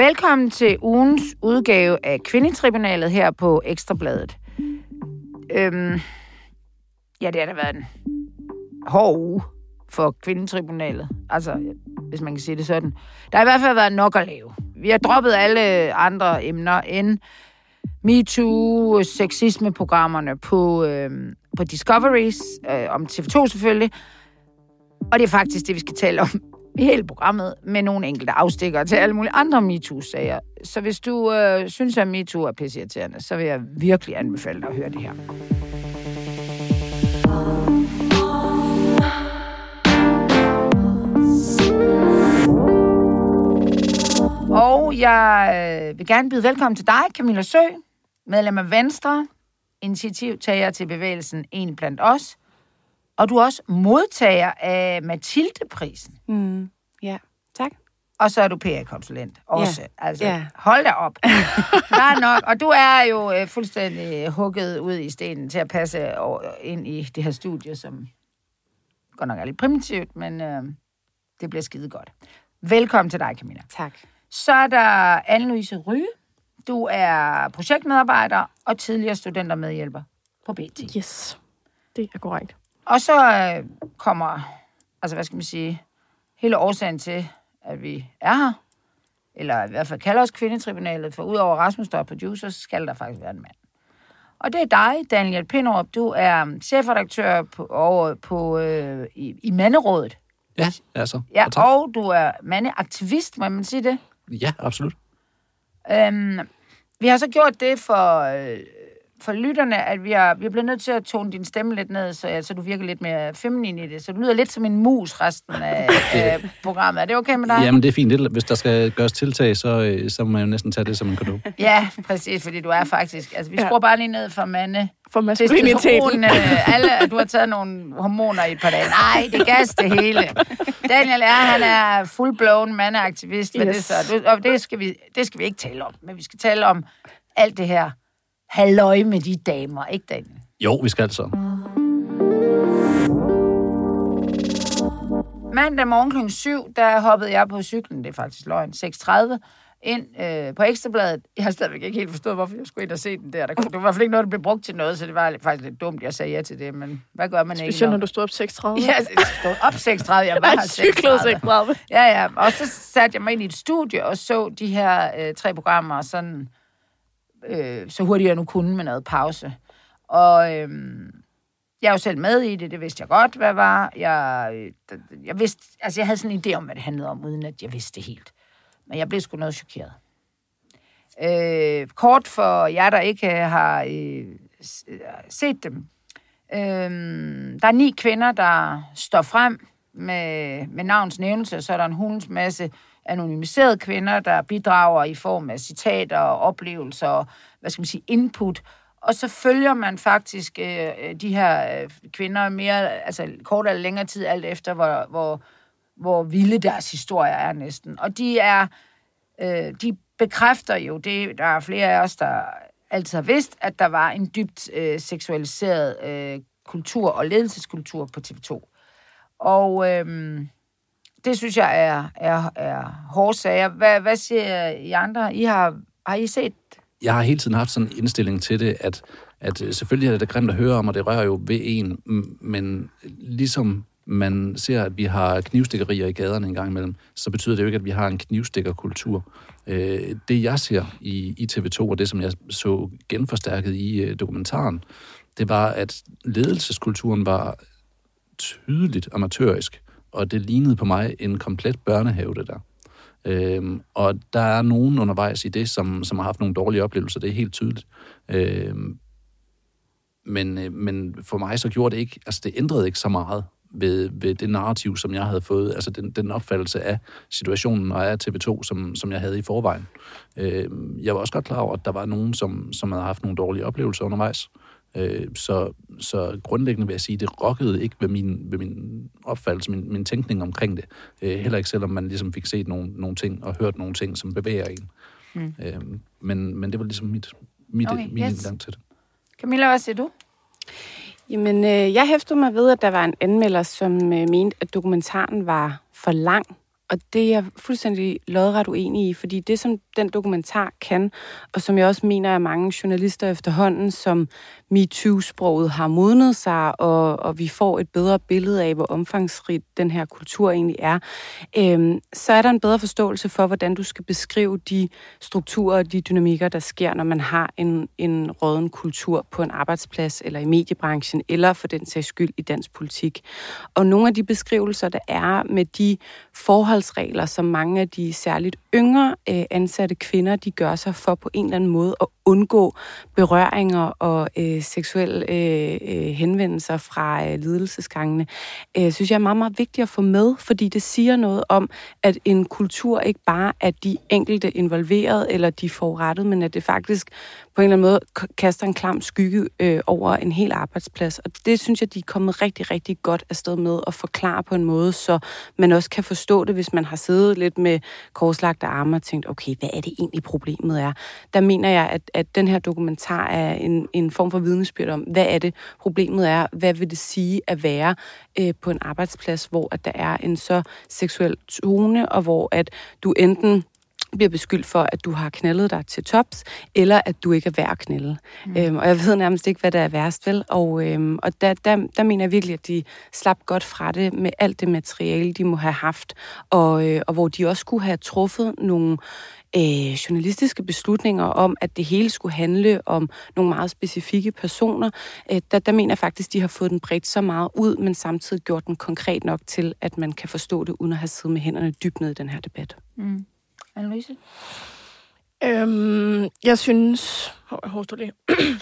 Velkommen til ugens udgave af Kvindetribunalet her på Ekstrabladet. Øhm, ja, det har da været en hård uge for Kvindetribunalet. Altså, hvis man kan sige det sådan. Der har i hvert fald været nok at lave. Vi har droppet alle andre emner end MeToo, sexisme-programmerne på, øhm, på Discoveries, øh, om TV2 selvfølgelig. Og det er faktisk det, vi skal tale om i hele programmet, med nogle enkelte afstikker til alle mulige andre MeToo-sager. Så hvis du øh, synes, at MeToo er pisseirriterende, så vil jeg virkelig anbefale dig at høre det her. Og jeg øh, vil gerne byde velkommen til dig, Camilla Sø, medlem af Venstre, initiativtager til bevægelsen En blandt os, og du er også modtager af Mathilde-prisen. Mm. Ja, tak. Og så er du PR-konsulent også. Ja. Altså, Ja. hold da op. Der er nok. Og du er jo øh, fuldstændig hugget ud i stenen til at passe over, ind i det her studie, som godt nok er lidt primitivt, men øh, det bliver skide godt. Velkommen til dig, Camilla. Tak. Så er der Anne-Louise Ryge. Du er projektmedarbejder og tidligere studenter medhjælper på BT. Yes, det er korrekt. Og så øh, kommer, altså hvad skal man sige, hele årsagen til, at vi er her, eller i hvert fald kalder os kvindetribunalet, for udover Rasmus, der er producer, så skal der faktisk være en mand. Og det er dig, Daniel Pinderup. Du er chefredaktør på, over, på, øh, i, i Manderådet. Ja, altså. Ja, Og tak. og du er mandeaktivist, må man sige det? Ja, absolut. Øhm, vi har så gjort det for, øh, for lytterne, at vi har, vi er blevet nødt til at tone din stemme lidt ned, så, så du virker lidt mere feminin i det. Så du lyder lidt som en mus resten af øh, programmet. Er det okay med dig? Jamen, det er fint. Hvis der skal gøres tiltag, så, øh, så må man jo næsten tage det som en kado. Ja, præcis, fordi du er faktisk... Altså, vi Ja. skruer bare lige ned for mande. For maskuliniteten. øh, alle, du har taget nogle hormoner i et par dage. Nej, det er gas det hele. Daniel er, han er full-blown mandeaktivist. Yes. Det, så. Du- Og det skal, vi, det skal vi ikke tale om, men vi skal tale om alt det her halløj med de damer, ikke Daniel? Jo, vi skal altså. Mandag morgen kl. 7, der hoppede jeg på cyklen, det er faktisk løgn, 6.30, ind øh, på Ekstrabladet. Jeg har stadigvæk ikke helt forstået, hvorfor jeg skulle ind og se den der. der kunne, det var i hvert fald ikke noget, der blev brugt til noget, så det var faktisk lidt dumt, jeg sagde ja til det, men hvad gør man ikke? Specielt når du stod op 6.30. Ja, jeg stod op 6.30, jeg var her cyklede 6.30. 6.30. Ja, ja, og så satte jeg mig ind i et studie og så de her øh, tre programmer sådan, øh, så hurtigt jeg nu kunne med noget pause. Og øh, jeg er jo selv med i det, det vidste jeg godt, hvad var. Jeg, øh, jeg vidste, altså jeg havde sådan en idé om, hvad det handlede om, uden at jeg vidste det helt. Men jeg blev sgu noget chokeret. Øh, kort for jer, der ikke har øh, øh, set dem. Øh, der er ni kvinder, der står frem med, med navns nævnelse, så er der en hulens masse anonymiserede kvinder, der bidrager i form af citater og oplevelser og, hvad skal man sige, input. Og så følger man faktisk øh, øh, de her øh, kvinder mere, altså kort eller længere tid, alt efter, hvor, hvor, hvor vilde deres historier er næsten. Og de er, øh, de bekræfter jo det, der er flere af os, der altid har vidst, at der var en dybt øh, seksualiseret øh, kultur og ledelseskultur på TV2. Og øh, det synes jeg er, er, er hårde sager. Hvad, hvad siger I andre? I har, har I set? Jeg har hele tiden haft sådan en indstilling til det, at, at øh, selvfølgelig er det grimt at høre om, og det rører jo ved en, men ligesom man ser, at vi har knivstikkerier i gaderne en gang imellem, så betyder det jo ikke, at vi har en knivstikkerkultur. Øh, det jeg ser i, i TV2, og det som jeg så genforstærket i øh, dokumentaren, det var, at ledelseskulturen var tydeligt amatørisk, og det lignede på mig en komplet børnehave, det der. Øhm, og der er nogen undervejs i det, som, som har haft nogle dårlige oplevelser, det er helt tydeligt. Øhm, men, øh, men for mig så gjorde det ikke, altså det ændrede ikke så meget ved, ved det narrativ, som jeg havde fået, altså den, den opfattelse af situationen og af TV2, som, som jeg havde i forvejen. Øhm, jeg var også godt klar over, at der var nogen, som, som havde haft nogle dårlige oplevelser undervejs. Øh, så, så grundlæggende vil jeg sige, det rokkede ikke ved min, ved min opfattelse, min, min tænkning omkring det. Øh, heller ikke selvom man ligesom fik set nogle, nogle ting og hørt nogle ting, som bevæger en. Mm. Øh, men, men det var ligesom mit, mit, Okay, min yes. yes. indgang til det. Camilla, hvad siger du? Jamen, øh, jeg hæftede mig ved, at der var en anmelder, som øh, mente, at dokumentaren var for lang, og det er jeg fuldstændig lodret uenig i, fordi det, som den dokumentar kan, og som jeg også mener, at mange journalister efterhånden, som MeToo-sproget har modnet sig, og, og vi får et bedre billede af, hvor omfangsrigt den her kultur egentlig er, øhm, så er der en bedre forståelse for, hvordan du skal beskrive de strukturer og de dynamikker, der sker, når man har en, en råden kultur på en arbejdsplads, eller i mediebranchen, eller for den sags skyld i dansk politik. Og nogle af de beskrivelser, der er med de forholdsregler, som mange af de særligt yngre øh, ansatte kvinder, de gør sig for på en eller anden måde at undgå berøringer og øh, seksuelle øh, øh henvendelser fra øh, lidelsesgangene, øh, synes jeg er meget, meget vigtigt at få med, fordi det siger noget om, at en kultur ikke bare er de enkelte involveret eller de forurettet, men at det faktisk på en eller anden måde kaster en klam skygge øh, over en hel arbejdsplads. Og det synes jeg, de er kommet rigtig, rigtig godt afsted med at forklare på en måde, så man også kan forstå det, hvis man har siddet lidt med korslagte arme og tænkt, okay, hvad er det egentlig problemet er? Der mener jeg, at, at den her dokumentar er en, en form for vidnesbyrd om, hvad er det problemet er? Hvad vil det sige at være øh, på en arbejdsplads, hvor at der er en så seksuel tone, og hvor at du enten bliver beskyldt for, at du har knaldet dig til tops, eller at du ikke er værd at knælde. Mm. Øhm, og jeg ved nærmest ikke, hvad der er værst, vel? Og, øhm, og der, der, der mener jeg virkelig, at de slap godt fra det med alt det materiale, de må have haft, og, øh, og hvor de også kunne have truffet nogle øh, journalistiske beslutninger om, at det hele skulle handle om nogle meget specifikke personer, øh, der, der mener jeg faktisk, de har fået den bredt så meget ud, men samtidig gjort den konkret nok til, at man kan forstå det, uden at have siddet med hænderne dybt ned i den her debat. Mm. Annelise? Øhm, jeg synes... Hvor jeg lige.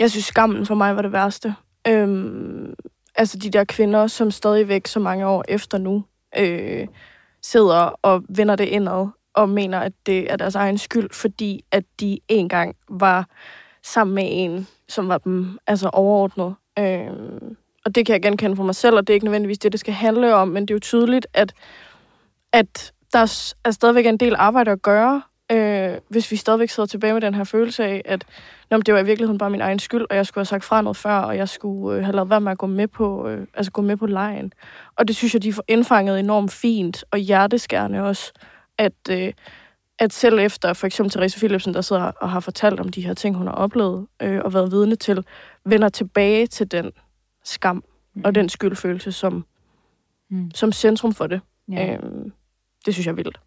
jeg synes, skammen for mig var det værste. Øhm, altså de der kvinder, som stadigvæk så mange år efter nu øh, sidder og vender det indad og mener, at det er deres egen skyld, fordi at de engang var sammen med en, som var dem altså overordnet. Øhm, og det kan jeg genkende for mig selv, og det er ikke nødvendigvis det, det skal handle om, men det er jo tydeligt, at, at der er stadigvæk en del arbejde at gøre, øh, hvis vi stadigvæk sidder tilbage med den her følelse af, at nå, det var i virkeligheden bare min egen skyld, og jeg skulle have sagt fra noget før, og jeg skulle øh, have lavet være med at gå med på, øh, altså gå med på lejen. Og det synes jeg, de får indfanget enormt fint, og hjerteskærende også, at, øh, at selv efter for eksempel Therese Philipsen, der sidder og har fortalt om de her ting, hun har oplevet øh, og været vidne til, vender tilbage til den skam mm. og den skyldfølelse som, mm. som centrum for det. Ja. Øh, det synes jeg er vildt.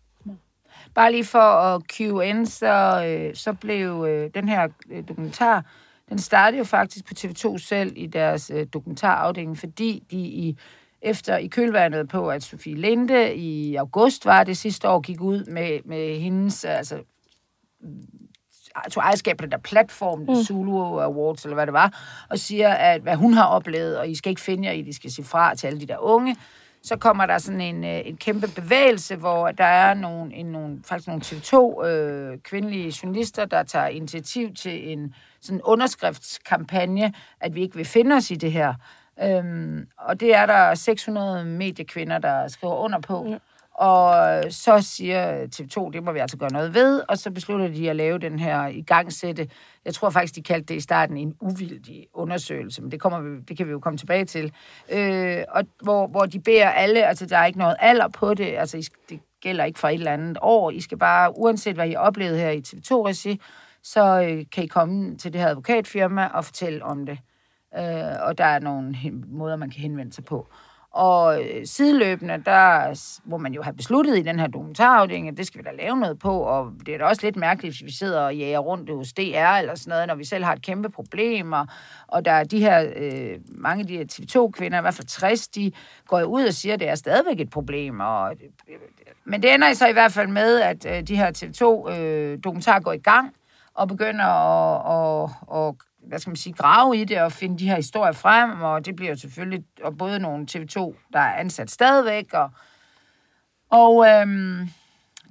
Bare lige for at cue ind, så, øh, så blev øh, den her øh, dokumentar, den startede jo faktisk på TV2 selv i deres øh, dokumentarafdeling, fordi de i efter i kølvandet på, at Sofie Linde i august var det sidste år, gik ud med, med hendes, altså, tog ejerskab på den der platform, mm. Zulu Awards, eller hvad det var, og siger, at hvad hun har oplevet, og I skal ikke finde jer i, I skal sige fra til alle de der unge, så kommer der sådan en, øh, en kæmpe bevægelse, hvor der er nogle, en, nogle, faktisk nogle TV2 øh, kvindelige journalister, der tager initiativ til en sådan underskriftskampagne, at vi ikke vil finde os i det her. Øhm, og det er der 600 mediekvinder, der skriver under på. Ja. Og så siger TV2, det må vi altså gøre noget ved, og så beslutter de at lave den her igangsætte, jeg tror faktisk, de kaldte det i starten en uvildig undersøgelse, men det, kommer vi, det kan vi jo komme tilbage til, øh, og hvor, hvor de beder alle, altså der er ikke noget alder på det, altså det gælder ikke for et eller andet år, I skal bare, uanset hvad I oplevet her i TV2-regi, så øh, kan I komme til det her advokatfirma og fortælle om det. Øh, og der er nogle måder, man kan henvende sig på. Og øh, sideløbende, der må man jo have besluttet i den her dokumentarafdeling, at det skal vi da lave noget på, og det er da også lidt mærkeligt, hvis vi sidder og jager rundt hos DR eller sådan noget, når vi selv har et kæmpe problem, og, og der er de her, øh, mange af de her TV2-kvinder, i hvert fald 60, de går ud og siger, at det er stadigvæk et problem, og, øh, men det ender så i hvert fald med, at øh, de her TV2-dokumentarer øh, går i gang, og begynder at, at, at hvad skal man sige, grave i det og finde de her historier frem, og det bliver jo selvfølgelig og både nogle TV2, der er ansat stadigvæk, og, og øhm,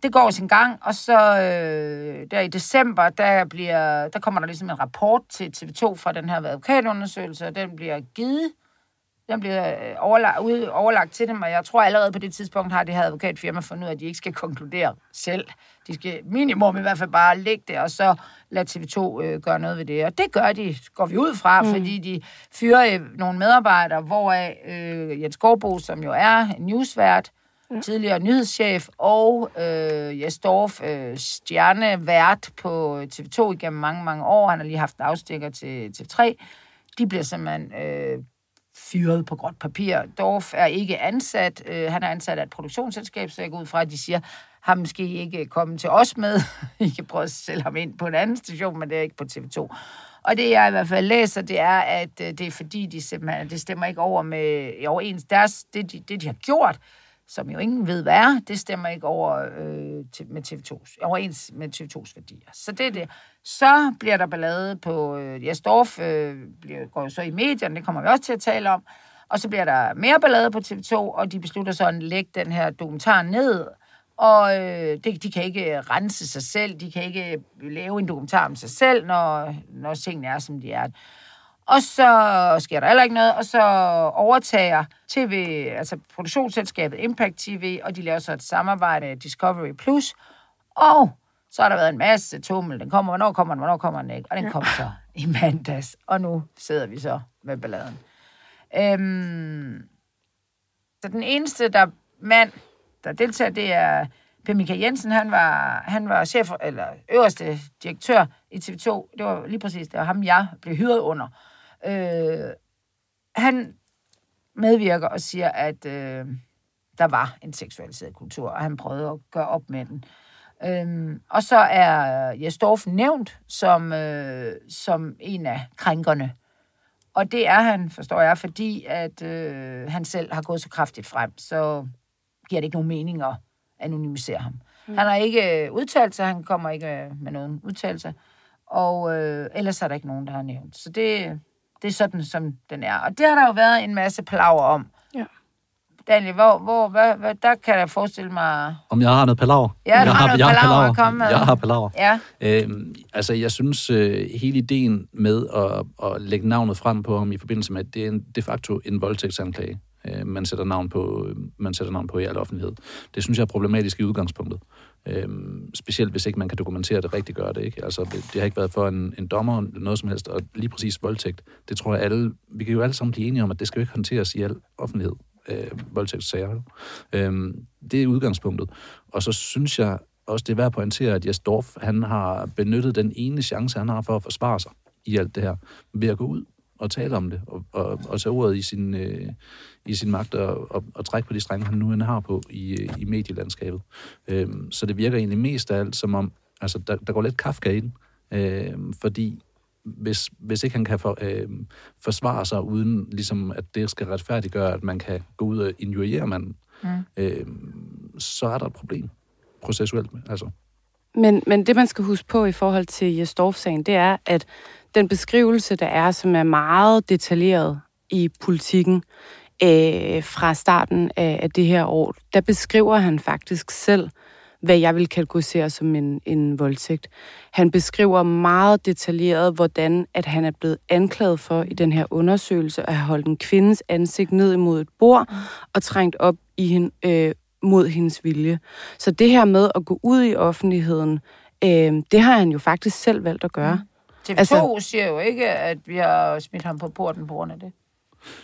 det går sin gang, og så øh, der i december, der, bliver, der kommer der ligesom en rapport til TV2 fra den her advokatundersøgelse, og den bliver givet øh, bliver øh, overlagt, overlagt til dem, og jeg tror allerede på det tidspunkt har det her advokatfirma fundet ud af, at de ikke skal konkludere selv. De skal minimum i hvert fald bare lægge det, og så lade TV2 øh, gøre noget ved det. Og det gør de, går vi ud fra, mm. fordi de fyrer øh, nogle medarbejdere, hvoraf øh, Jens Gårdbo, som jo er en newsvært, ja. tidligere nyhedschef, og øh, Jes Dorf, øh, stjernevært på TV2 igennem mange, mange år. Han har lige haft en afstikker til TV3. De bliver simpelthen øh, fyret på gråt papir. Dorf er ikke ansat. Øh, han er ansat af et produktionsselskab, så jeg går ud fra, at de siger, har måske ikke kommet til os med. I kan prøve at sælge ham ind på en anden station, men det er ikke på TV2. Og det, jeg i hvert fald læser, det er, at øh, det er fordi, de simpelthen, det stemmer ikke over med i overens. Deres, det, de, det, de har gjort, som jo ingen ved hvad er, det stemmer ikke over øh, til, med TV2's, overens med TV2's værdier. Så det er det. Så bliver der ballade på, øh, Jastorf øh, bliver, går jo så i medierne, det kommer vi også til at tale om, og så bliver der mere ballade på TV2, og de beslutter så at lægge den her dokumentar ned, og øh, de, de kan ikke rense sig selv, de kan ikke lave en dokumentar om sig selv, når, når tingene er, som de er. Og så sker der heller ikke noget, og så overtager TV, altså produktionsselskabet Impact TV, og de laver så et samarbejde Discovery Plus, og så har der været en masse tummel. Den kommer, hvornår kommer den, hvornår kommer den ikke? Og den ja. kom så i mandags, og nu sidder vi så med balladen. Øhm, så den eneste der mand, der deltager, det er Per Michael Jensen. Han var, han var chef, eller øverste direktør i TV2. Det var lige præcis, det var ham, jeg blev hyret under. Øh, han medvirker og siger, at øh, der var en seksualiseret kultur, og han prøvede at gøre op med den. Øhm, og så er Jes Dorf nævnt som, øh, som en af krænkerne. Og det er han, forstår jeg, fordi at øh, han selv har gået så kraftigt frem, så giver det ikke nogen mening at anonymisere ham. Mm. Han har ikke øh, udtalt sig, han kommer ikke øh, med nogen udtalelse, og øh, ellers er der ikke nogen, der har nævnt. Så det, det er sådan, som den er. Og det har der jo været en masse palaver om. Ja. Daniel, hvor, hvor, hvad, hvad, der kan jeg forestille mig... Om jeg har noget palaver? Ja, jeg har, noget jeg palaver at komme med. Jeg har palaver. Ja. Øhm, altså, jeg synes, øh, hele ideen med at, at lægge navnet frem på ham i forbindelse med, at det er en, de facto en voldtægtsanklage, øh, man, sætter navn på, man sætter navn på i al offentlighed. Det synes jeg er problematisk i udgangspunktet. Øhm, specielt hvis ikke man kan dokumentere det rigtigt gør det. Ikke? Altså, det, det har ikke været for en, en dommer eller noget som helst, og lige præcis voldtægt, det tror jeg alle, vi kan jo alle sammen blive enige om, at det skal jo ikke håndteres i al offentlighed, øh, voldtægtssager. Øhm, det er udgangspunktet. Og så synes jeg også, det er værd at pointere, at Jes Dorf, han har benyttet den ene chance, han har for at forsvare sig i alt det her, ved at gå ud og tale om det, og, og, og tage ordet i sin, øh, i sin magt og, og, og trække på de strenge, han nu end har på i, i medielandskabet. Øhm, så det virker egentlig mest af alt som om, altså der, der går lidt Kafka i den, øhm, fordi hvis, hvis ikke han kan for, øh, forsvare sig, uden ligesom, at det skal retfærdiggøre, at man kan gå ud og injuriere manden, mm. øh, så er der et problem processuelt. Altså. Men, men det, man skal huske på i forhold til Jesdorf-sagen, det er, at den beskrivelse, der er, som er meget detaljeret i politikken, øh, fra starten af, af det her år, der beskriver han faktisk selv, hvad jeg vil kategorisere som en, en voldtægt. Han beskriver meget detaljeret, hvordan at han er blevet anklaget for i den her undersøgelse at have holdt en kvindes ansigt ned imod et bord og trængt op i hende, øh, mod hendes vilje. Så det her med at gå ud i offentligheden, øh, det har han jo faktisk selv valgt at gøre. Mm. TV2 altså, siger jo ikke, at vi har smidt ham på porten på grund af det.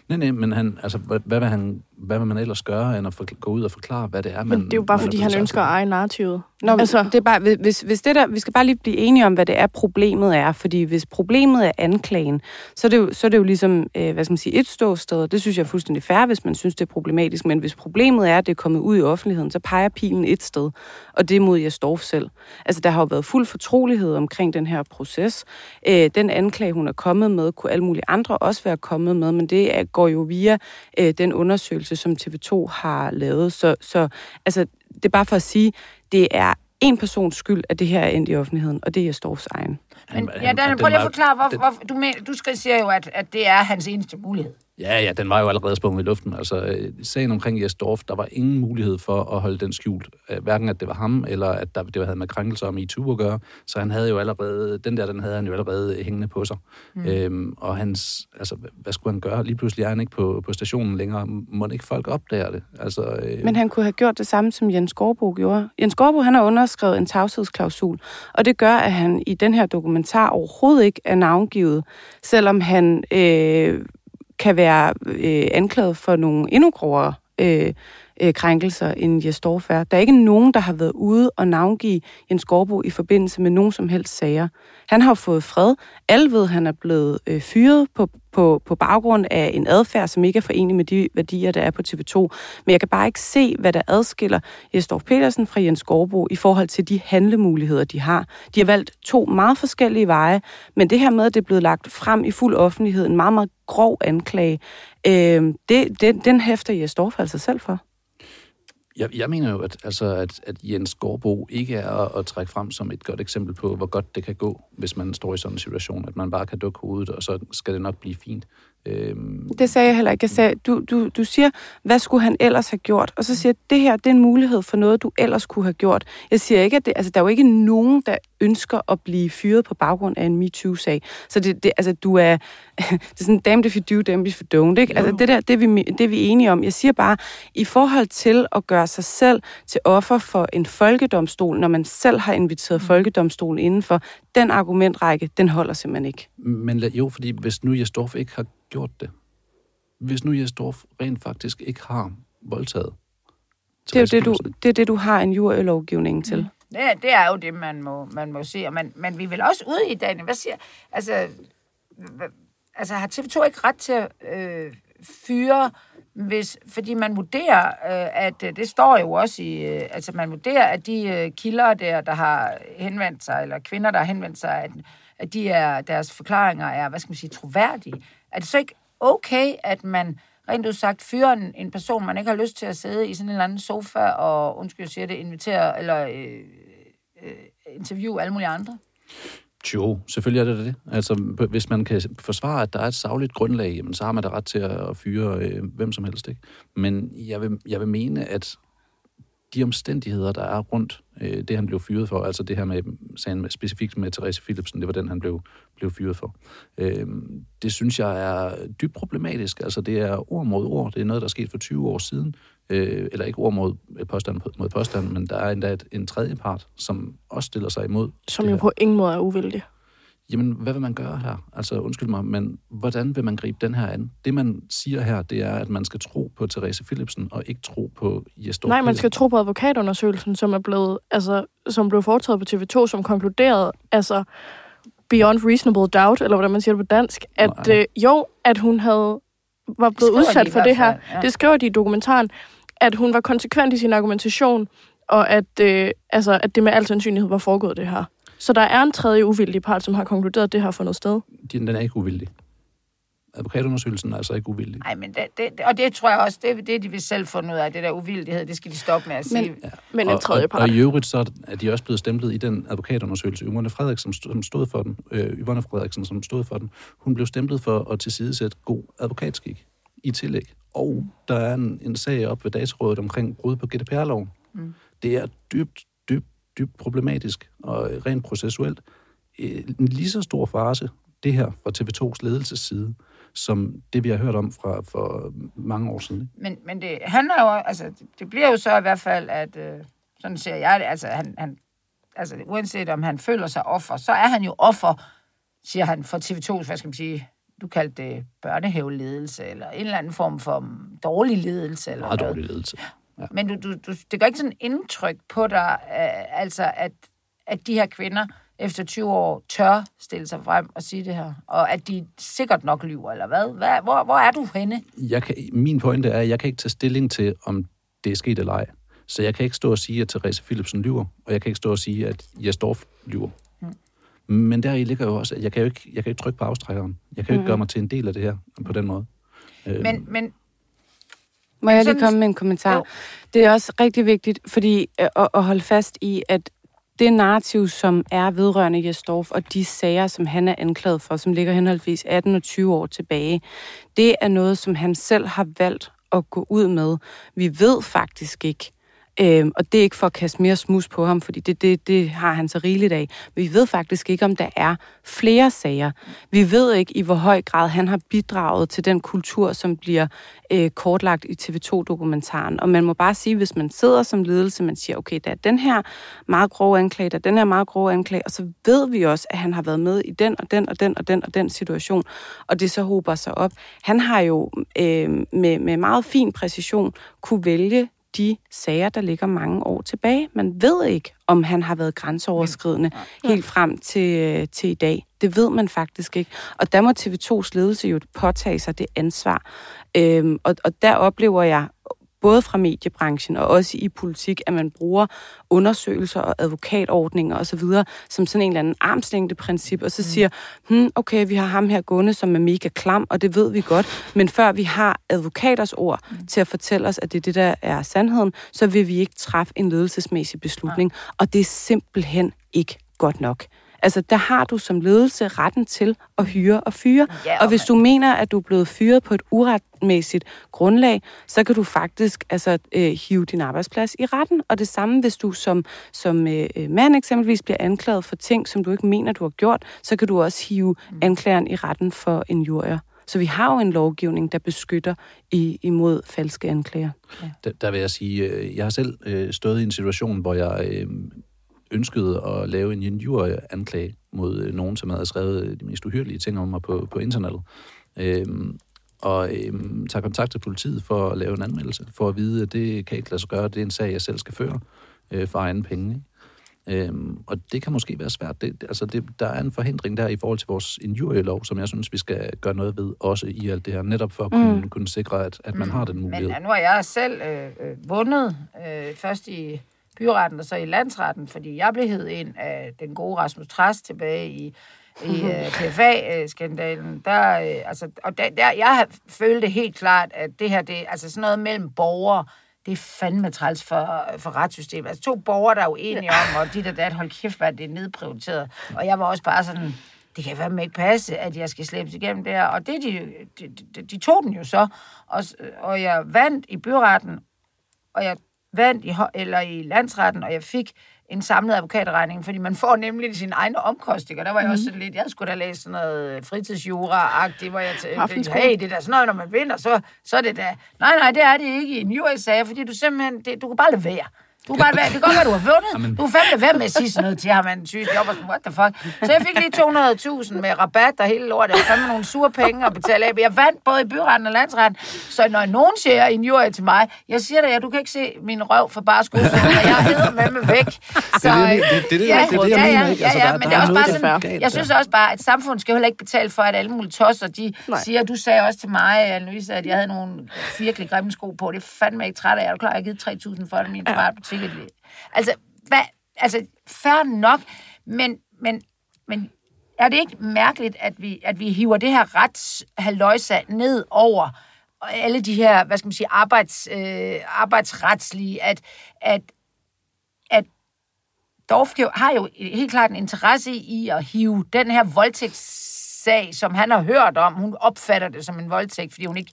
Nej, nej, men han, altså, hvad, hvad, vil han, hvad vil man ellers gøre, end at for, gå ud og forklare, hvad det er, man... Men det er jo bare, fordi han ønsker at eje narrativet. Nå, altså. det er bare, hvis, hvis det der, vi skal bare lige blive enige om, hvad det er, problemet er. Fordi hvis problemet er anklagen, så er det jo, så er det jo ligesom, øh, hvad skal man sige, et ståsted. Det synes jeg er fuldstændig fair, hvis man synes, det er problematisk. Men hvis problemet er, at det er kommet ud i offentligheden, så peger pilen et sted. Og det er mod Jastorf selv. Altså, der har jo været fuld fortrolighed omkring den her proces. Øh, den anklage, hun er kommet med, kunne alle mulige andre også være kommet med, men det går jo via øh, den undersøgelse, som TV2 har lavet. Så, så altså, det er bare for at sige, det er en persons skyld, at det her er endt i offentligheden, og det er Storfs egen. Men, ja, Daniel, prøv lige at forklare, hvor, hvor, du, men, du skal sige jo, at, at det er hans eneste mulighed. Ja, ja, den var jo allerede sprunget i luften. Altså, øh, sagen omkring Jes Dorf, der var ingen mulighed for at holde den skjult. Øh, hverken at det var ham, eller at der, det havde med krænkelser om MeToo at gøre. Så han havde jo allerede, den der, den havde han jo allerede hængende på sig. Mm. Øhm, og hans, altså, hvad skulle han gøre? Lige pludselig er han ikke på, på stationen længere. Må ikke folk opdager det? Altså, øh... Men han kunne have gjort det samme, som Jens Gårdbo gjorde. Jens Gårdbo, han har underskrevet en tavshedsklausul, og det gør, at han i den her dokumentar overhovedet ikke er navngivet, selvom han... Øh, kan være øh, anklaget for nogle endnu grovere øh, øh, krænkelser, end Jes Dorf. Der er ikke nogen, der har været ude og navngive Jens Gårdbo i forbindelse med nogen som helst sager. Han har fået fred. Alle ved, at han er blevet øh, fyret på, på, på baggrund af en adfærd, som ikke er forenelig med de værdier, der er på TV2. Men jeg kan bare ikke se, hvad der adskiller Jesdorf Petersen fra Jens Gårdbo i forhold til de handlemuligheder, de har. De har valgt to meget forskellige veje, men det her med, at det er blevet lagt frem i fuld offentlighed, en meget, meget grov anklage, øh, det, det, den hæfter Jesdorf altså selv for. Jeg, jeg mener jo, at, altså, at, at Jens Gårdbo ikke er at, at trække frem som et godt eksempel på, hvor godt det kan gå, hvis man står i sådan en situation, at man bare kan dukke hovedet, og så skal det nok blive fint. Øhm. Det sagde jeg heller ikke. Jeg sagde, du, du, du siger, hvad skulle han ellers have gjort? Og så siger jeg, det her det er en mulighed for noget, du ellers kunne have gjort. Jeg siger ikke, at det, altså, der er jo ikke nogen, der ønsker at blive fyret på baggrund af en MeToo-sag. Så det, det, altså, du er, det er sådan, damned if you do, damned if you don't. Ikke? Altså, det der, det er, vi, det er vi enige om. Jeg siger bare, i forhold til at gøre sig selv til offer for en folkedomstol, når man selv har inviteret mm. folkedomstolen indenfor, den argumentrække, den holder simpelthen ikke. Men jo, fordi hvis nu Jesdorf ikke har gjort det, hvis nu Jesdorf rent faktisk ikke har voldtaget, det er, jo det, du, det er det, du har en jurlovgivning til. Mm. Det, det er jo det, man må, man må se. Men, men vi vil også ud i dag. Hvad siger... Altså, altså har TV2 ikke ret til at øh, fyre hvis, fordi man vurderer, øh, at øh, det står jo også i, øh, altså man vurderer, at de øh, kilder der, der har henvendt sig, eller kvinder, der har henvendt sig, at, at de er, deres forklaringer er, hvad skal man sige, troværdige. Er det så ikke okay, at man rent udsagt fyrer en, en person, man ikke har lyst til at sidde i sådan en eller anden sofa og, undskyld, jeg siger det, invitere eller øh, øh, interviewe alle mulige andre? Jo, selvfølgelig er det det. Altså, hvis man kan forsvare, at der er et savligt grundlag, jamen, så har man da ret til at fyre øh, hvem som helst. Ikke? Men jeg vil, jeg vil mene, at de omstændigheder, der er rundt øh, det, han blev fyret for, altså det her med, sagen med, specifikt med Therese Philipsen, det var den, han blev, blev fyret for. Øh, det synes jeg er dybt problematisk. Altså det er ord mod ord. Det er noget, der er sket for 20 år siden. Øh, eller ikke ord mod påstand mod påstand, men der er endda et, en tredje part, som også stiller sig imod. Som jo på ingen måde er uvildig. Jamen, hvad vil man gøre her? Altså, undskyld mig, men hvordan vil man gribe den her an? Det, man siger her, det er, at man skal tro på Therese Philipsen, og ikke tro på Jesper Nej, man skal tro på advokatundersøgelsen, som er blevet, altså, som blev foretaget på TV2, som konkluderede, altså, beyond reasonable doubt, eller hvordan man siger det på dansk, at øh, jo, at hun havde var blevet udsat for det her. Ja. Det skriver de i dokumentaren, at hun var konsekvent i sin argumentation, og at, øh, altså, at det med al sandsynlighed var foregået det her. Så der er en tredje uvildig part, som har konkluderet, at det har fundet sted. Den er ikke uvildig. Advokatundersøgelsen er altså ikke uvildig. Nej, men det, det, og det tror jeg også, det, det de vil selv finde ud af, det der uvildighed, det skal de stoppe med at sige. Men, ja. men en tredje part. Og, og, i øvrigt så er de også blevet stemplet i den advokatundersøgelse. Yvonne Frederiksen, som stod for den, øh, Yvonne Frederiksen, som stod for den, hun blev stemplet for at tilsidesætte god advokatskik i tillæg. Og der er en, en sag op ved datarådet omkring brud på GDPR-loven. Mm. Det er dybt, dybt, problematisk og rent processuelt. En lige så stor farse, det her fra TV2's ledelsesside, som det, vi har hørt om fra for mange år siden. Men, men det handler jo, altså, det bliver jo så i hvert fald, at øh, sådan ser jeg det, altså, han, han, altså uanset om han føler sig offer, så er han jo offer, siger han, for TV2's, hvad skal man sige, du kaldte det børnehaveledelse, eller en eller anden form for dårlig ledelse. Eller Meget dårlig ledelse. Ja. Men du, du, du, det gør ikke sådan indtryk på dig, uh, altså at, at de her kvinder efter 20 år tør stille sig frem og sige det her, og at de sikkert nok lyver, eller hvad? hvad hvor, hvor er du henne? Jeg kan, min pointe er, at jeg kan ikke tage stilling til, om det er sket eller ej. Så jeg kan ikke stå og sige, at Therese Philipsen lyver, og jeg kan ikke stå og sige, at Jesdorf lyver. Men der i ligger jo også, at jeg kan jo ikke, jeg kan ikke trykke på afstrækkeren. Jeg kan jo ikke gøre mig til en del af det her på den måde. Men, øhm. men må jeg lige komme med en kommentar? Jo. Det er også rigtig vigtigt, fordi øh, at, at holde fast i, at det narrativ, som er vedrørende Jesdorf, og de sager, som han er anklaget for, som ligger henholdsvis 18 og 20 år tilbage, det er noget, som han selv har valgt at gå ud med. Vi ved faktisk ikke, Øhm, og det er ikke for at kaste mere smus på ham, fordi det, det, det har han så rigeligt af. Men vi ved faktisk ikke, om der er flere sager. Vi ved ikke, i hvor høj grad han har bidraget til den kultur, som bliver øh, kortlagt i TV2-dokumentaren. Og man må bare sige, hvis man sidder som ledelse, man siger, okay, der er den her meget grove anklage, der er den her meget grove anklage, og så ved vi også, at han har været med i den og den og den og den og den situation, og det så hober sig op. Han har jo øh, med, med meget fin præcision kunne vælge de sager, der ligger mange år tilbage. Man ved ikke, om han har været grænseoverskridende helt frem til, øh, til i dag. Det ved man faktisk ikke. Og der må TV2's ledelse jo påtage sig det ansvar. Øhm, og, og der oplever jeg både fra mediebranchen og også i politik, at man bruger undersøgelser og advokatordninger osv. som sådan en eller anden armslængdeprincip, og så mm. siger, hmm, okay, vi har ham her gående, som er mega klam, og det ved vi godt, men før vi har advokaters ord mm. til at fortælle os, at det er det, der er sandheden, så vil vi ikke træffe en ledelsesmæssig beslutning, ja. og det er simpelthen ikke godt nok. Altså, der har du som ledelse retten til at hyre og fyre. Ja, og hvis du mener, at du er blevet fyret på et uretmæssigt grundlag, så kan du faktisk altså, øh, hive din arbejdsplads i retten. Og det samme, hvis du som, som øh, mand eksempelvis bliver anklaget for ting, som du ikke mener, du har gjort, så kan du også hive mm. anklageren i retten for en jurier. Så vi har jo en lovgivning, der beskytter i, imod falske anklager. Ja. Der, der vil jeg sige, øh, jeg har selv øh, stået i en situation, hvor jeg øh, ønskede at lave en injurieanklage mod øh, nogen, som havde skrevet øh, de mest uhyrlige ting om mig på, på internettet. Øhm, og øhm, tager kontakt til politiet for at lave en anmeldelse, for at vide, at det kan ikke lade sig gøre, det er en sag, jeg selv skal føre øh, for egen penge. Ikke? Øhm, og det kan måske være svært. Det, altså det, der er en forhindring der i forhold til vores injurielov, som jeg synes, vi skal gøre noget ved, også i alt det her, netop for at kunne, mm. kunne sikre, at, at man mm. har den mulighed. Men nu har jeg selv øh, øh, vundet øh, først i byretten og så i landsretten, fordi jeg blev hed ind af den gode Rasmus Træs tilbage i i uh, øh, PFA-skandalen, der, uh, altså, og der, der, jeg følte helt klart, at det her, det, altså sådan noget mellem borgere, det er fandme træls for, for retssystemet. Altså to borgere, der er uenige om, og de der, der hold kæft, hvad det er nedprioriteret. Og jeg var også bare sådan, det kan fandme ikke passe, at jeg skal slæbes igennem det her. Og det, de, de, de, de tog den jo så, og, og jeg vandt i byretten, og jeg vandt i, eller i landsretten, og jeg fik en samlet advokatregning, fordi man får nemlig sine egne omkostninger. Der var jeg mm. også sådan lidt, jeg skulle da læse sådan noget fritidsjura-agtigt, hvor jeg tænkte, hey, det er da sådan noget, når man vinder, så, så er det da... Nej, nej, det er det ikke i en USA, fordi du simpelthen, det, du kan bare lade være. Du kan bare være, det kan godt være, du har vundet. Amen. Du er fandme være med at sige sådan noget til ham, han jeg var sådan, what the fuck. Så jeg fik lige 200.000 med rabat og hele lortet. Jeg fandme nogle sure penge at betale af. Jeg vandt både i byretten og landsretten. Så når nogen siger en jury til mig, jeg siger dig, ja, du kan ikke se min røv for bare og jeg hedder med mig væk. Så, det, det, det, det, det, ja, det, det, jeg ja, mener, ikke? Altså, ja, ja, men det er også bare sådan, jeg synes også bare, at samfundet skal heller ikke betale for, at alle mulige tosser, de Nej. siger, du sagde også til mig, Louise, at jeg havde nogle virkelig grimme sko på. Det fandme ikke træt af. Jeg er klar, jeg har givet 3.000 for det, min ja butik. Altså, hvad, altså, fair nok, men, men, men er det ikke mærkeligt, at vi, at vi hiver det her retshaløjsa ned over alle de her, hvad skal man sige, arbejds, øh, arbejdsretslige, at, at, at Dorf har jo helt klart en interesse i at hive den her voldtægtssag, som han har hørt om, hun opfatter det som en voldtægt, fordi hun ikke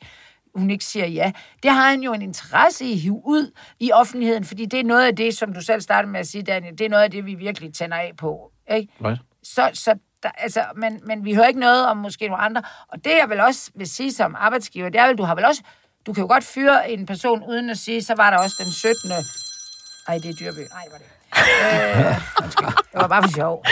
hun ikke siger ja. Det har han jo en interesse i at hive ud i offentligheden, fordi det er noget af det, som du selv startede med at sige, Daniel, det er noget af det, vi virkelig tænder af på. Ikke? Right. Så, så der, altså, men, men vi hører ikke noget om måske nogle andre. Og det, jeg vil også vil sige som arbejdsgiver, det er vel, du har vel også, du kan jo godt fyre en person uden at sige, så var der også den 17. Ej, det er Dyrby. Det var det øh, det var bare for sjov.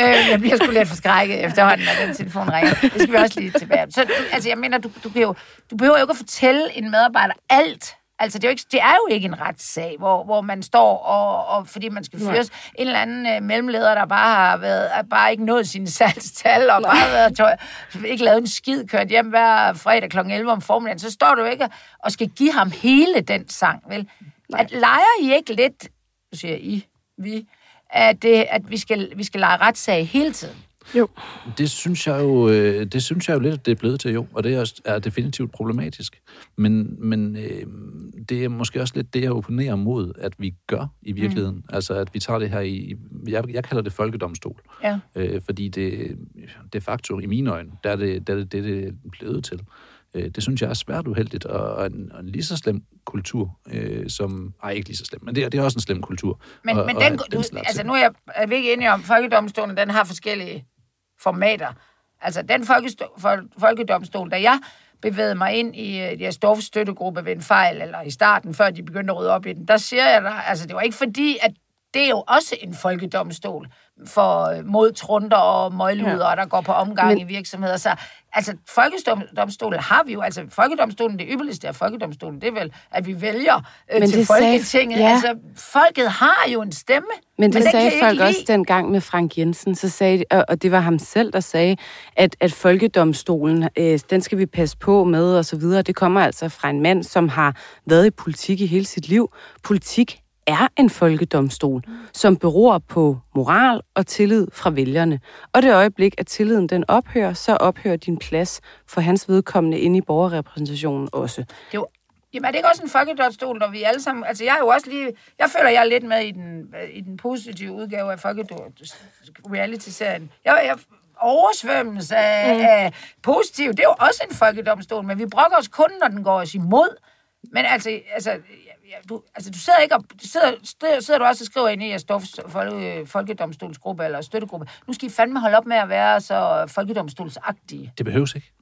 øh, jeg bliver sgu lidt forskrækket efterhånden, når den telefon ringer. Det skal vi også lige tilbage. Så altså, jeg mener, du, du, jo, du behøver jo ikke at fortælle en medarbejder alt. Altså, det er, jo ikke, det er jo ikke en retssag, hvor, hvor man står, og, og fordi man skal fyres. Nej. En eller anden øh, mellemleder, der bare har været, bare ikke nået sine salgstal, og bare været, tøj, ikke lavet en skid, kørt hjem hver fredag kl. 11 om formiddagen, så står du ikke og skal give ham hele den sang, vel? Nej. At leger I ikke lidt nu siger I, vi, at, det, at vi, skal, vi skal lege retssag hele tiden. Jo. Det synes jeg jo, øh, det synes jeg jo lidt, at det er blevet til jo, og det er, er definitivt problematisk. Men, men øh, det er måske også lidt det, jeg opponerer mod, at vi gør i virkeligheden. Mm. Altså, at vi tager det her i, jeg, jeg kalder det folkedomstol. Ja. Øh, fordi det de facto, i mine øjne, der er det der er det, det, det er blevet til. Øh, det synes jeg er svært uheldigt, og en, og en lige så slem kultur, øh, som... Ej, ikke lige så slem, men det er, det er også en slem kultur. Men, og, men den, og, den du, altså nu er, jeg, er vi ikke enige om, folkedomstolen, den har forskellige formater. Altså den folkedomstol, da jeg bevægede mig ind i øh, deres stofstøttegruppe ved en fejl, eller i starten, før de begyndte at rydde op i den, der siger jeg der, altså det var ikke fordi, at det er jo også en folkedomstol for øh, modtrunder og møgluder, ja. der går på omgang Men... i virksomheder. Så altså, folkedomstolen har vi jo, altså folkedomstolen, det ypperligste af folkedomstolen, det er vel, at vi vælger øh, til Folketinget. Sagde, ja. Altså, folket har jo en stemme. Men det men sagde folk også dengang med Frank Jensen, så sagde, og det var ham selv, der sagde, at, at folkedomstolen, øh, den skal vi passe på med, og så videre. Det kommer altså fra en mand, som har været i politik i hele sit liv. Politik er en folkedomstol, som beror på moral og tillid fra vælgerne. Og det øjeblik, at tilliden den ophører, så ophører din plads for hans vedkommende inde i borgerrepræsentationen også. Det er jo Jamen er det ikke også en folkedomstol, når vi alle sammen... Altså jeg er jo også lige... Jeg føler, jeg er lidt med i den, i den positive udgave af reality-serien. Jeg, jeg oversvømmes af, mm. af positiv. Det er jo også en folkedomstol, men vi brokker os kun, når den går os imod. Men altså, altså du, altså, du sidder ikke og, du sidder, sidder, sidder du også og skriver ind i jeres folke, folkedomstolsgruppe eller støttegruppe. Nu skal I fandme holde op med at være så folkedomstolsagtige. Det behøves ikke.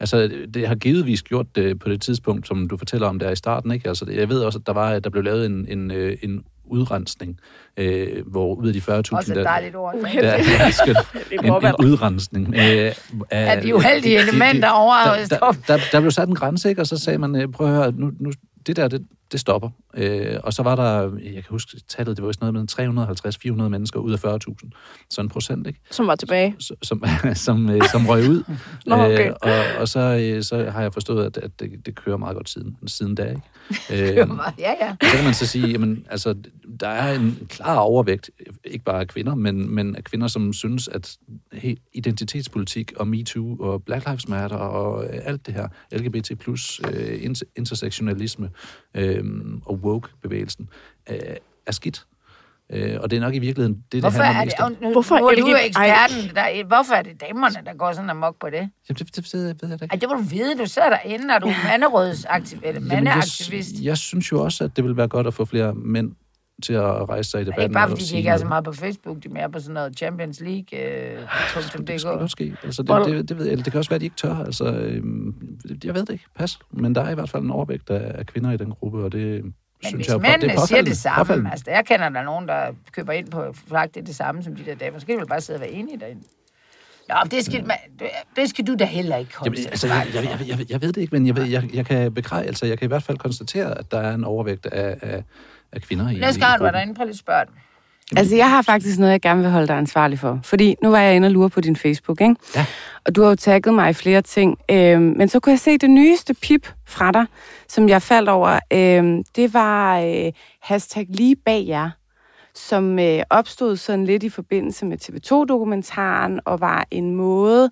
Altså, det har givetvis gjort det på det tidspunkt, som du fortæller om der i starten, ikke? Altså, jeg ved også, at der var, at der blev lavet en, en, øh, en udrensning, øh, hvor ud af de 40.000... Også et dejligt ord. Der, der, skal, en, en udrensning. Øh, af, af de uheldige elementer over... Der, der, der, der blev sat en grænse, ikke? og så sagde man, øh, prøv at høre, nu, nu, det der, det, det stopper. Øh, og så var der, jeg kan huske tallet, det var sådan noget med 350-400 mennesker ud af 40.000. Så en procent, ikke? Som var tilbage. Som, som, som, øh, som røg ud. Nå, okay. øh, og, og så, øh, så har jeg forstået, at, at det, det kører meget godt siden, siden da, ikke? Øh, ja, ja. Så kan man så sige, jamen, altså, der er en klar overvægt, ikke bare af kvinder, men, men af kvinder, som synes, at identitetspolitik og MeToo og Black Lives Matter og alt det her, LGBT+, øh, intersektionalisme øh, og woke-bevægelsen, øh, er skidt. Øh, og det er nok i virkeligheden det, hvorfor det handler er det, nu, hvorfor nu er du eksperten. Der, hvorfor er det damerne, der går sådan amok på det? Jamen, det, det, det ved jeg, ved jeg ikke. Ej, det må du vide. Du sidder derinde, og du er manderådsaktivist. mandeaktivist. Jeg, jeg synes jo også, at det vil være godt at få flere mænd til at rejse sig i debatten. Ikke bare fordi de ikke er så meget på Facebook, de er mere på sådan noget Champions League. Øh, det, det skal ske. Altså, det, det, det, ved jeg, det kan også være, at de ikke tør. Altså, øh, jeg ved det ikke. Pas. Men der er i hvert fald en overvægt af, kvinder i den gruppe, og det, men synes hvis jeg, mændene det siger det samme, påfaldende. altså jeg kender der nogen, der køber ind på flagt, det er det samme som de der damer, så kan de vel bare sidde og være enige derinde. Nå, det skal, man, det skal du da heller ikke holde Jamen, altså, jeg, jeg, jeg, jeg, jeg ved det ikke, men jeg, ved, jeg, jeg kan begræde, altså jeg kan i hvert fald konstatere, at der er en overvægt af, af, af kvinder i Næste gang du er derinde, prøv lige at spørge Altså, jeg har faktisk noget, jeg gerne vil holde dig ansvarlig for. Fordi nu var jeg inde og lure på din Facebook, ikke? Ja. Og du har jo tagget mig i flere ting. Øhm, men så kunne jeg se det nyeste pip fra dig, som jeg faldt over. Øhm, det var øh, hashtag lige bag jer som øh, opstod sådan lidt i forbindelse med TV2-dokumentaren, og var en måde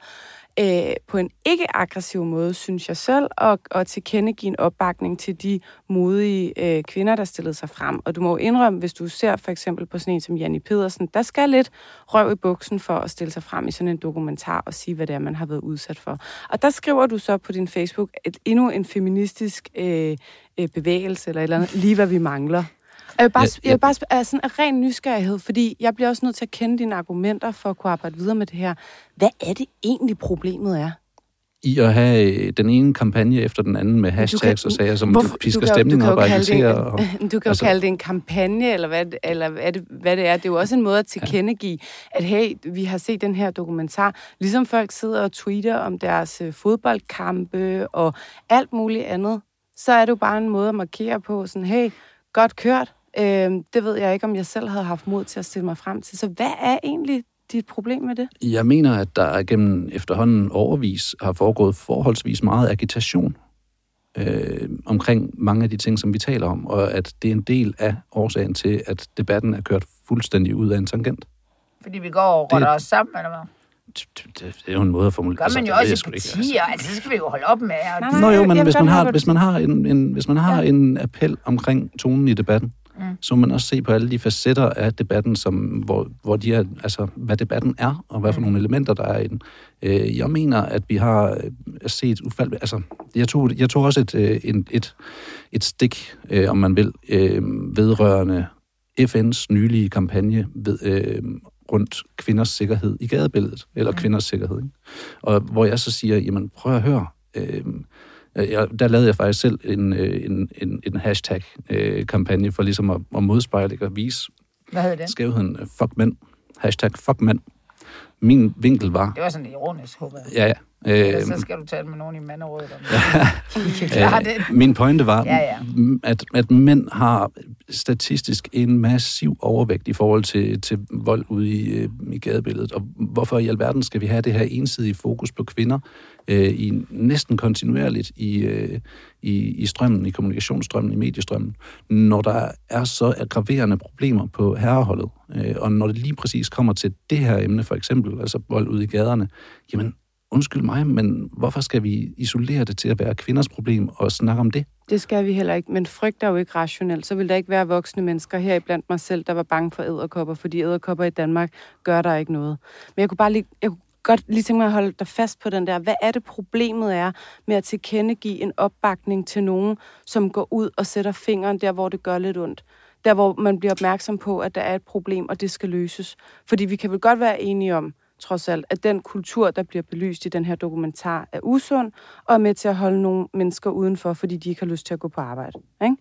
øh, på en ikke-aggressiv måde, synes jeg selv, og, og tilkendegive en opbakning til de modige øh, kvinder, der stillede sig frem. Og du må jo indrømme, hvis du ser for eksempel på sådan en som Janni Pedersen, der skal lidt røv i buksen for at stille sig frem i sådan en dokumentar og sige, hvad det er, man har været udsat for. Og der skriver du så på din Facebook et, endnu en feministisk øh, øh bevægelse, eller et eller andet, lige hvad vi mangler. Jeg vil bare, ja. jeg vil bare af sådan en ren nysgerrighed, fordi jeg bliver også nødt til at kende dine argumenter for at kunne arbejde videre med det her. Hvad er det egentlig problemet er? i at have den ene kampagne efter den anden med hashtags kan, og sager, som hvorfor, pisker stemning op og agiterer. Og, du kan altså, jo kalde det en kampagne, eller, hvad, eller hvad, det, hvad det er. Det er jo også en måde at tilkendegive, ja. at hey, vi har set den her dokumentar. Ligesom folk sidder og tweeter om deres øh, fodboldkampe og alt muligt andet, så er det jo bare en måde at markere på, sådan hey, godt kørt, Øh, det ved jeg ikke, om jeg selv havde haft mod til at stille mig frem til. Så hvad er egentlig dit problem med det? Jeg mener, at der gennem efterhånden overvis har foregået forholdsvis meget agitation øh, omkring mange af de ting, som vi taler om, og at det er en del af årsagen til, at debatten er kørt fuldstændig ud af en tangent. Fordi vi går og rotter os sammen, eller hvad? det, er jo en måde at formulere. Gør man jo også i partier, altså det skal vi jo holde op med. Nej, Nå jo, men hvis man, har, hvis man har en, en, hvis man har ja. en appel omkring tonen i debatten, mm. så må man også se på alle de facetter af debatten, som, hvor, hvor de er, altså, hvad debatten er, og hvad for mm. nogle elementer, der er i den. Øh, jeg mener, at vi har øh, set ufald... Altså, jeg tog, jeg tog også et, øh, et, et, et stik, øh, om man vil, øh, vedrørende FN's nylige kampagne ved, øh, rundt kvinders sikkerhed i gadebilledet, eller mm. kvinders sikkerhed. Ikke? Og hvor jeg så siger, jamen prøv at høre, øh, Øh, jeg, der lavede jeg faktisk selv en, øh, en, en, en hashtag-kampagne for ligesom at, at modspejle og vise Hvad det? skævheden øh, fuck mænd. Hashtag fuck mænd. Min vinkel var... Det var sådan ironisk, håber jeg. Ja, ja. Øh, så skal du tale med nogen i manderådet om det. Vi kan klare det. Øh, min pointe var, Ja, ja. At, at mænd har statistisk en massiv overvægt i forhold til, til vold ude i, øh, i gadebilledet. Og hvorfor i alverden skal vi have det her ensidige fokus på kvinder øh, i næsten kontinuerligt i, øh, i, i strømmen, i kommunikationsstrømmen, i mediestrømmen, når der er så aggraverende problemer på herreholdet, øh, og når det lige præcis kommer til det her emne, for eksempel, altså vold ude i gaderne, jamen undskyld mig, men hvorfor skal vi isolere det til at være kvinders problem og snakke om det? Det skal vi heller ikke, men frygt er jo ikke rationelt. Så vil der ikke være voksne mennesker her blandt mig selv, der var bange for æderkopper, fordi æderkopper i Danmark gør der ikke noget. Men jeg kunne bare lige, jeg kunne godt lige tænke mig at holde dig fast på den der. Hvad er det problemet er med at tilkendegive en opbakning til nogen, som går ud og sætter fingeren der, hvor det gør lidt ondt? Der, hvor man bliver opmærksom på, at der er et problem, og det skal løses. Fordi vi kan vel godt være enige om, trods alt, at den kultur, der bliver belyst i den her dokumentar, er usund og er med til at holde nogle mennesker udenfor, fordi de ikke har lyst til at gå på arbejde. Ikke?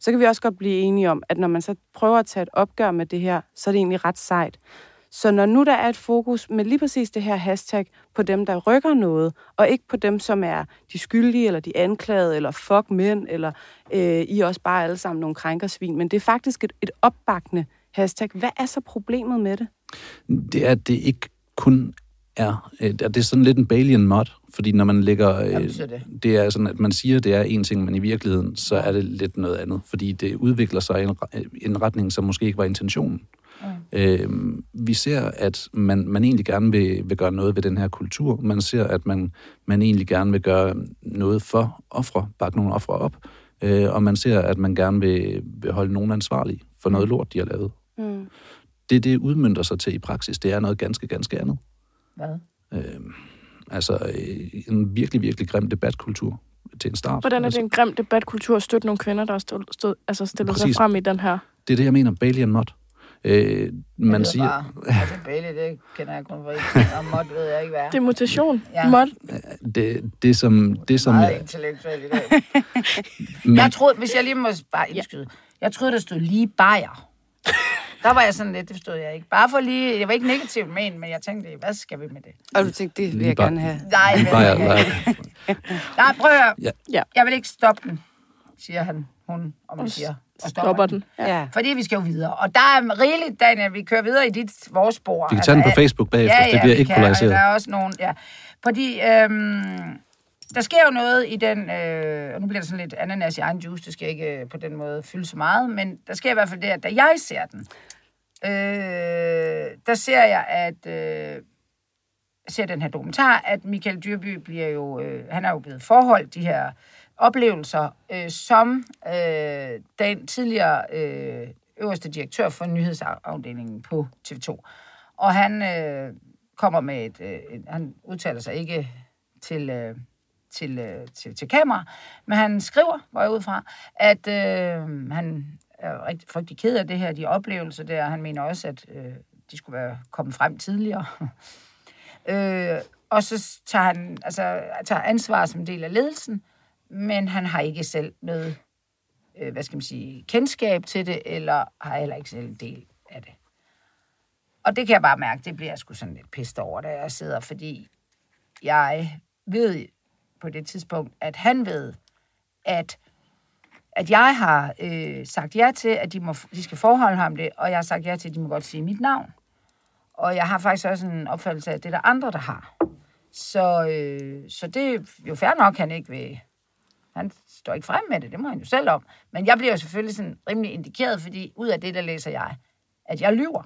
Så kan vi også godt blive enige om, at når man så prøver at tage et opgør med det her, så er det egentlig ret sejt. Så når nu der er et fokus med lige præcis det her hashtag på dem, der rykker noget, og ikke på dem, som er de skyldige, eller de anklagede, eller fuck mænd, eller øh, I er også bare alle sammen nogle krænkersvin, men det er faktisk et, et opbakende hashtag. Hvad er så problemet med det? det er, at det ikke kun er, øh, det er sådan lidt en Balian mod, fordi når man lægger, Hvad øh, det? det er sådan, at man siger, det er en ting, men i virkeligheden, så er det lidt noget andet, fordi det udvikler sig i en, en retning, som måske ikke var intentionen. Mm. Øh, vi ser, at man, man egentlig gerne vil, vil gøre noget ved den her kultur. Man ser, at man, man egentlig gerne vil gøre noget for ofre, bakke nogle ofre op. Øh, og man ser, at man gerne vil, vil holde nogen ansvarlige for noget lort, de har lavet. Mm. Det, det udmyndter sig til i praksis, det er noget ganske, ganske andet. Hvad? Øh, altså øh, en virkelig, virkelig grim debatkultur til en start. Hvordan er altså, det en grim debatkultur at støtte nogle kvinder, der har stået, stod, altså stillet sig Præcis. frem i den her? Det er det, jeg mener, Balian mod. Øh, man det siger, Bare, altså, Bailey, det kender jeg kun fra en, og mod ved jeg ikke hvad. Det er mutation. Ja. Ja. Mod. det, det som... Det, som meget jeg, intellektuelt i dag. men, Jeg troede, hvis jeg lige må bare indskyde, jeg troede, der stod lige bajer. Der var jeg sådan lidt, det forstod jeg ikke. Bare for lige, jeg var ikke negativt men, men jeg tænkte, hvad skal vi med det? Og du tænkte, det vil Lige jeg bare- gerne have. Nej, men, bare, nej, bare, nej, prøv at høre. Ja. Ja. Jeg vil ikke stoppe den, siger han, hun, om man siger. Og Stopper den. Ja. ja. Fordi vi skal jo videre. Og der er rigeligt, Daniel, vi kører videre i dit, vores spor. vi kan tage den på Altså, Facebook bagefter, Ja, ja, det bliver ikke kan, polariseret. Der er også nogen, ja. Fordi øhm, der sker jo noget i den, øh, og nu bliver det sådan lidt ananas i egen juice, det skal ikke øh, på den måde fylde så meget, men der sker i hvert fald det, at da jeg ser den, øh, der ser jeg, at øh, ser den her dokumentar, at Michael Dyrby bliver jo, øh, han er jo blevet forholdt de her oplevelser, øh, som øh, den tidligere øh, øverste direktør for nyhedsafdelingen på TV2. Og han øh, kommer med et, øh, et, han udtaler sig ikke til, øh, til, øh, til, til kamera, men han skriver, hvor jeg ud fra, at øh, han er rigtig frygtelig ked af det her, de oplevelser der. Han mener også, at øh, de skulle være kommet frem tidligere. øh, og så tager han altså, tager ansvar som del af ledelsen, men han har ikke selv noget, øh, hvad skal man sige, kendskab til det, eller har heller ikke selv en del af det. Og det kan jeg bare mærke, det bliver jeg sgu sådan lidt pist over, da jeg sidder, fordi jeg ved på det tidspunkt, at han ved, at, at jeg har øh, sagt ja til, at de, må, de skal forholde ham det, og jeg har sagt ja til, at de må godt sige mit navn. Og jeg har faktisk også en opfattelse af, at det er der andre, der har. Så, øh, så det er jo fair nok, han ikke vil... Han står ikke frem med det, det må han jo selv om. Men jeg bliver jo selvfølgelig sådan rimelig indikeret, fordi ud af det, der læser jeg, at jeg lyver.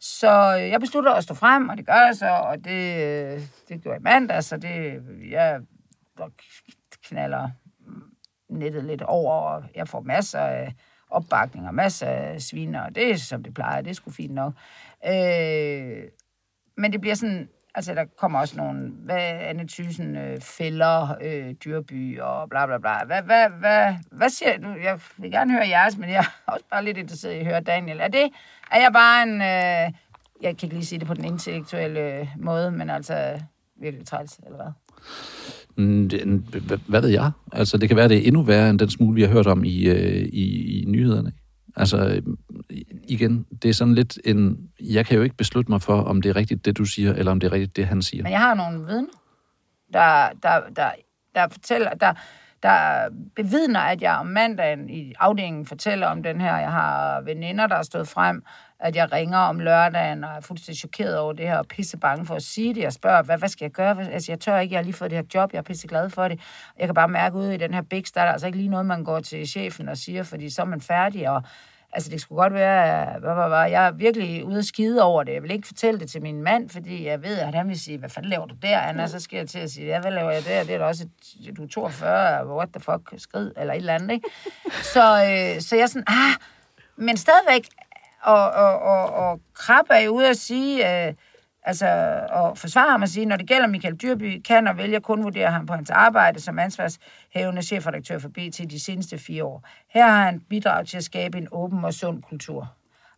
Så øh, jeg beslutter at stå frem, og det gør jeg så, og det, øh, det gjorde jeg i mandag, så det, jeg knaller nettet lidt over, og jeg får masser af opbakning og masser af sviner, og det er som det plejer, det er sgu fint nok. Øh, men det bliver sådan, altså der kommer også nogle, hvad Anne Thyssen øh, fælder, øh, dyrby og bla bla bla. Hvad, hvad, hvad, hvad siger du? Jeg vil gerne høre jeres, men jeg er også bare lidt interesseret i at høre Daniel. Er det, er jeg bare en, øh, jeg kan ikke lige sige det på den intellektuelle øh, måde, men altså virkelig træls, eller hvad? Mm, Hvad, ved jeg? Altså, det kan være, det er endnu værre end den smule, vi har hørt om i, øh, i, i nyhederne. Altså, øh, igen, det er sådan lidt en... Jeg kan jo ikke beslutte mig for, om det er rigtigt, det du siger, eller om det er rigtigt, det han siger. Men jeg har nogle vidner, der, der, der, der fortæller, der, der bevidner, at jeg om mandagen i afdelingen fortæller om den her. Jeg har veninder, der er stået frem, at jeg ringer om lørdagen og er fuldstændig chokeret over det her og pisse bange for at sige det. Jeg spørger, hvad, hvad skal jeg gøre? Altså, jeg tør ikke, jeg har lige fået det her job, jeg er pisse glad for det. Jeg kan bare mærke ude i den her big der er altså ikke lige noget, man går til chefen og siger, fordi så er man færdig, og Altså, det skulle godt være, hvad, hvad, hvad, jeg er virkelig ude at skide over det. Jeg vil ikke fortælle det til min mand, fordi jeg ved, at han vil sige, hvad fanden laver du der, Anna? Så skal jeg til at sige, ja, hvad laver jeg der? Det er da også, et, du er 42, what the fuck, skrid, eller et eller andet, ikke? Så, øh, så jeg er sådan, ah, men stadigvæk, og, og, og, og Krab er jo ude at sige, øh, altså at forsvare ham og sige, når det gælder Michael Dyrby, kan og vælger kun vurdere ham på hans arbejde som ansvarshævende chefredaktør for BT de seneste fire år. Her har han bidraget til at skabe en åben og sund kultur.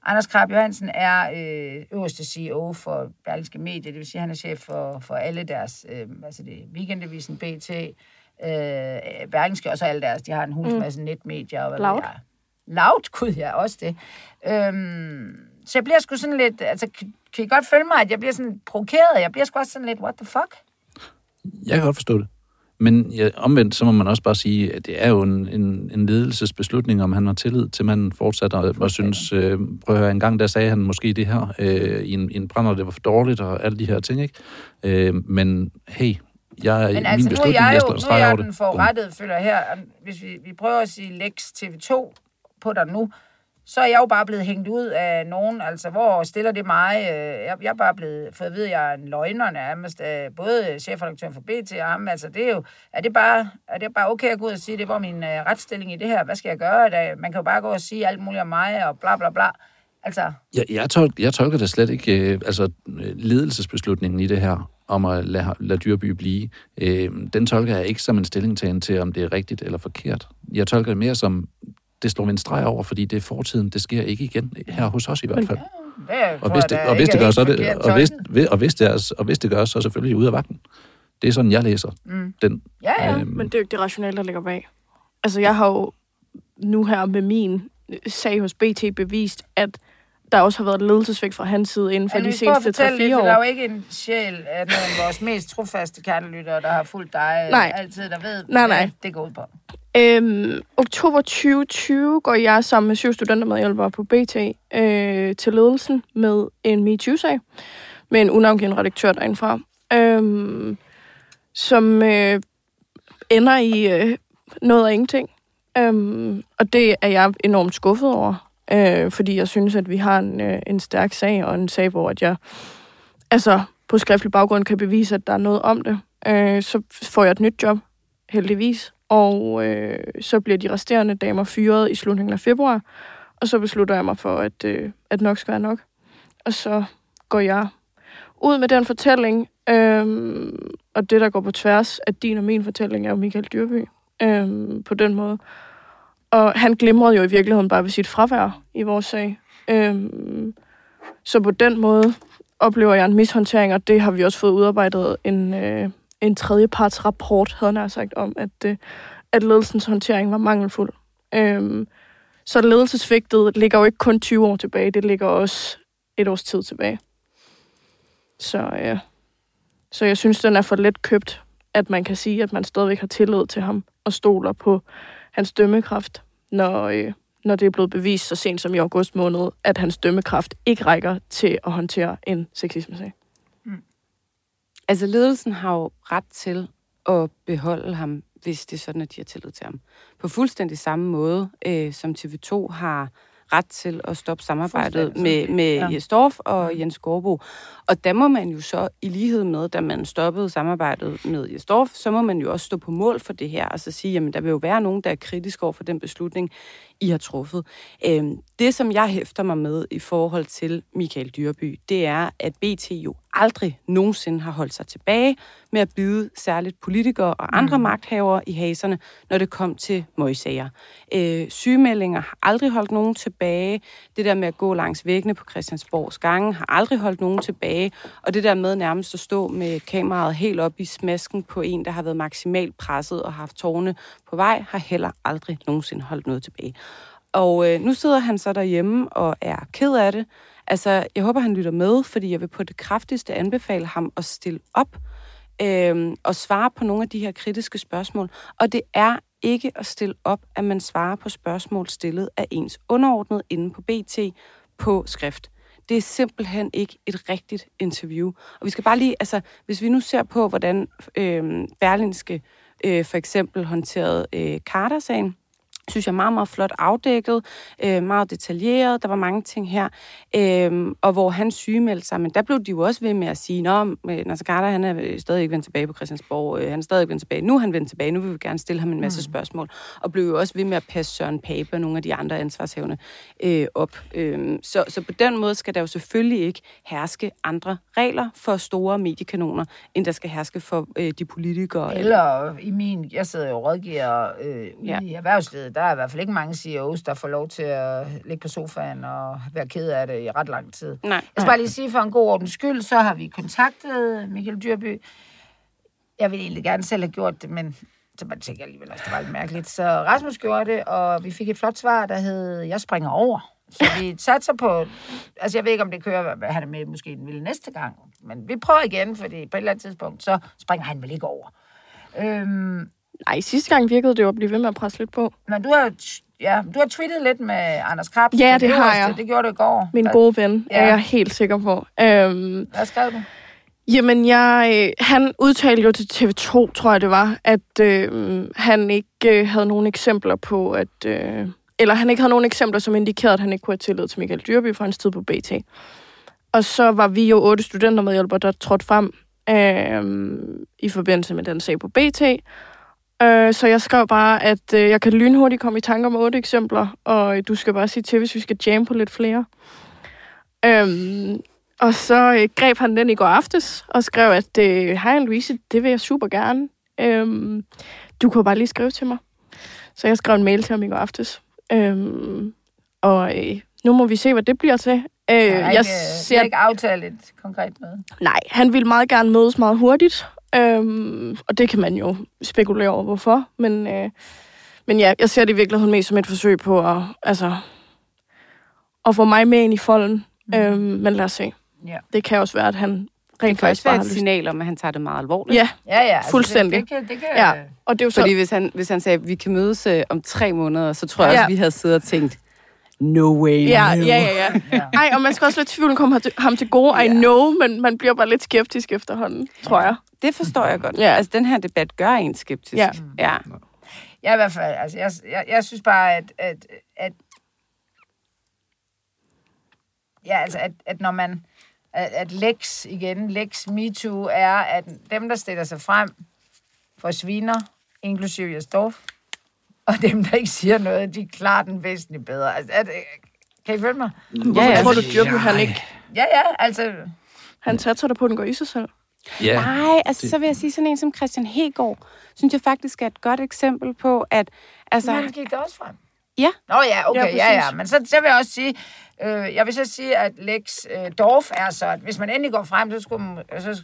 Anders Krab Johansen er øh, øverste CEO for Berlingske Medie, det vil sige, at han er chef for, for alle deres, øh, altså det Weekendavisen, BT, øh, Berlingske og så alle deres, de har en hulsmasse mm. netmedier. Og hvad Loud. Loud, gud ja, også det. Øhm, så jeg bliver sgu sådan lidt, altså kan I godt følge mig, at jeg bliver sådan provokeret? Jeg bliver sgu også sådan lidt, what the fuck? Jeg kan godt forstå det. Men ja, omvendt, så må man også bare sige, at det er jo en, en, en ledelsesbeslutning, om han har tillid til, man fortsætter og, og synes, øh, prøv at høre, en gang der sagde han måske det her øh, i, en, i en brænder, det var for dårligt og alle de her ting, ikke? Øh, men hey, jeg, men altså, min beslutning, nu er jeg jo nu er jeg den forrettede følger her. Hvis vi, vi prøver at sige Lex TV2 på dig nu, så er jeg jo bare blevet hængt ud af nogen, altså hvor stiller det mig? Øh, jeg, jeg er bare blevet for at vide, jeg er en løgner nærmest, både chefredaktøren for BT og ham, altså det er jo, er det bare, er det bare okay at gå ud og sige, det var min øh, retsstilling i det her, hvad skal jeg gøre? Da, man kan jo bare gå og sige alt muligt om mig, og bla bla bla. Altså. Jeg, jeg, tolker, jeg tolker det slet ikke, øh, altså øh, ledelsesbeslutningen i det her, om at lade, lade Dyrby blive, øh, den tolker jeg ikke som en stillingtagen til, om det er rigtigt eller forkert. Jeg tolker det mere som, det slår vi en streg over, fordi det er fortiden. Det sker ikke igen, her hos os i hvert fald. Ja, og hvis det, og hvis det gør, så det, og hvis, og hvis det er, og hvis det gør, så selvfølgelig ud af vagten. Det er sådan, jeg læser mm. den. Ja, ja. Øhm, Men det er jo ikke det rationelle, der ligger bag. Altså, jeg har jo nu her med min sag hos BT bevist, at der også har været ledelsesvægt fra hans side inden for ja, de seneste 3-4 år. Der er jo ikke en sjæl af vores mest trofaste kernelyttere, der har fulgt dig nej. altid, der ved, nej, nej. det går ud på. Øhm, oktober 2020 går jeg sammen med syv studenter med på BT øh, til ledelsen med en MeToo-sag med en unavngiven redaktør derindefra, øhm, som øh, ender i øh, noget af ingenting. Øhm, og det er jeg enormt skuffet over, øh, fordi jeg synes, at vi har en, øh, en stærk sag, og en sag, hvor at jeg altså, på skriftlig baggrund kan bevise, at der er noget om det. Øh, så får jeg et nyt job, heldigvis, og øh, så bliver de resterende damer fyret i slutningen af februar, og så beslutter jeg mig for, at, øh, at nok skal være nok. Og så går jeg ud med den fortælling, øh, og det, der går på tværs af din og min fortælling, er jo Michael Dyrby øh, på den måde. Og han glimrede jo i virkeligheden bare ved sit fravær i vores sag. Øh, så på den måde oplever jeg en mishåndtering, og det har vi også fået udarbejdet en, øh, en tredjeparts rapport, havde han sagt, om, at, øh, at ledelsens håndtering var mangelfuld. Øhm, så ledelsesvigtet ligger jo ikke kun 20 år tilbage, det ligger også et års tid tilbage. Så, ja. så jeg synes, den er for let købt, at man kan sige, at man stadigvæk har tillid til ham og stoler på hans dømmekraft, når, øh, når det er blevet bevist så sent som i august måned, at hans dømmekraft ikke rækker til at håndtere en sexisme-sag. Altså, ledelsen har jo ret til at beholde ham, hvis det er sådan, at de har tillid til ham. På fuldstændig samme måde, øh, som TV2 har ret til at stoppe samarbejdet med, med ja. Dorf og mm. Jens Gårdbo. Og der må man jo så, i lighed med, da man stoppede samarbejdet med Dorf, så må man jo også stå på mål for det her, og så sige, jamen der vil jo være nogen, der er kritisk over for den beslutning, I har truffet. Øhm, det, som jeg hæfter mig med i forhold til Michael Dyrby, det er, at BT jo aldrig nogensinde har holdt sig tilbage med at byde særligt politikere og andre mm. magthavere i haserne, når det kom til møgsager. Øh, sygemeldinger har aldrig holdt nogen tilbage. Det der med at gå langs væggene på Christiansborgs gange har aldrig holdt nogen tilbage. Og det der med nærmest at stå med kameraet helt op i smasken på en, der har været maksimalt presset og haft tårne på vej, har heller aldrig nogensinde holdt noget tilbage. Og øh, nu sidder han så derhjemme og er ked af det. Altså, jeg håber, han lytter med, fordi jeg vil på det kraftigste anbefale ham at stille op øh, og svare på nogle af de her kritiske spørgsmål. Og det er ikke at stille op, at man svarer på spørgsmål stillet af ens underordnet inde på BT på skrift. Det er simpelthen ikke et rigtigt interview. Og vi skal bare lige, altså, hvis vi nu ser på, hvordan øh, Berlinske øh, for eksempel håndteret øh, Carter-sagen, synes jeg, meget, meget flot afdækket, øh, meget detaljeret, der var mange ting her, øh, og hvor han sygemeldte sig, men der blev de jo også ved med at sige, at Nasser Carter, han er stadig ikke vendt tilbage på Christiansborg, øh, han er stadig ikke vendt tilbage, nu er han vendt tilbage, nu vil vi gerne stille ham en masse mm. spørgsmål, og blev jo også ved med at passe Søren Pape og nogle af de andre ansvarshævende øh, op. Øh, så, så på den måde skal der jo selvfølgelig ikke herske andre regler for store mediekanoner, end der skal herske for øh, de politikere. Eller i min, jeg sidder jo og rådgiver øh, ja. i erhvervslivet, der er i hvert fald ikke mange CEOs, der får lov til at ligge på sofaen og være ked af det i ret lang tid. Nej. Jeg skal bare lige sige for en god ordens skyld, så har vi kontaktet Michael Dyrby. Jeg ville egentlig gerne selv have gjort det, men så man tænker alligevel også, det var lidt mærkeligt. Så Rasmus gjorde det, og vi fik et flot svar, der hed, jeg springer over. Så vi satser på, altså jeg ved ikke, om det kører, han er med måske den vil næste gang, men vi prøver igen, fordi på et eller andet tidspunkt, så springer han vel ikke over. Øhm, Nej, sidste gang virkede det jo at blive ved med at presse lidt på. Men du har, ja, du har tweetet lidt med Anders Krabs. Ja, det har jeg. Det gjorde du i går. Min gode ven, ja. er jeg helt sikker på. Øhm, Hvad skrev du? Jamen, jeg, han udtalte jo til TV2, tror jeg det var, at øh, han ikke øh, havde nogen eksempler på, at... Øh, eller han ikke havde nogen eksempler, som indikerede, at han ikke kunne have tillid til Michael Dyrby for hans tid på BT. Og så var vi jo otte studenter medhjælper, der trådte frem øh, i forbindelse med den sag på BT. Øh, så jeg skrev bare, at øh, jeg kan lynhurtigt komme i tanker om otte eksempler, og øh, du skal bare sige til, hvis vi skal jam på lidt flere. Øhm, og så øh, greb han den i går aftes og skrev, at øh, hej Louise, det vil jeg super gerne. Øhm, du kan bare lige skrive til mig. Så jeg skrev en mail til ham i går aftes. Øhm, og øh, nu må vi se, hvad det bliver til. Øh, jeg, jeg ikke, ser... ikke aftalt et konkret møde. Nej, han vil meget gerne mødes meget hurtigt. Øhm, og det kan man jo spekulere over, hvorfor. Men, øh, men ja, jeg ser det i virkeligheden mest som et forsøg på at, altså, at få mig med ind i folden. Mm. Øhm, men lad os se. Ja. Det kan også være, at han rent faktisk bare har lyst. signal om, at han tager det meget alvorligt. Ja, ja, ja altså fuldstændig. Det, det kan, det kan... Ja. Og det er jo så... Fordi hvis han, hvis han sagde, at vi kan mødes øh, om tre måneder, så tror jeg ja. også, at vi havde siddet og tænkt, no way, ja, no. Ja, ja, ja. Ej, og man skal også lidt tvivl komme ham til gode, I know, men man bliver bare lidt skeptisk efterhånden, tror jeg. Det forstår jeg godt. Ja. Altså, den her debat gør en skeptisk. Ja. ja. Jeg i hvert fald, altså, jeg, jeg, jeg synes bare, at, at, at ja, altså, at, at når man, at, at Lex igen, Lex MeToo er, at dem, der stiller sig frem for sviner, inklusive Jastorf, og dem, der ikke siger noget, de er klart den væsentligt bedre. Altså, at, kan I følge mig? Ja, ja. Tror du, ja. han ikke... Ja, ja, altså... Han satser der på, at den går i sig selv. Ja, Nej, altså det... så vil jeg sige sådan en som Christian Hegård, synes jeg faktisk er et godt eksempel på, at... Altså, Men han gik der også frem. Ja. Nå ja, okay, ja, ja. ja. Men så, så vil jeg også sige, øh, jeg vil så sige, at Lex øh, Dorf er så, at hvis man endelig går frem, så skulle man, så,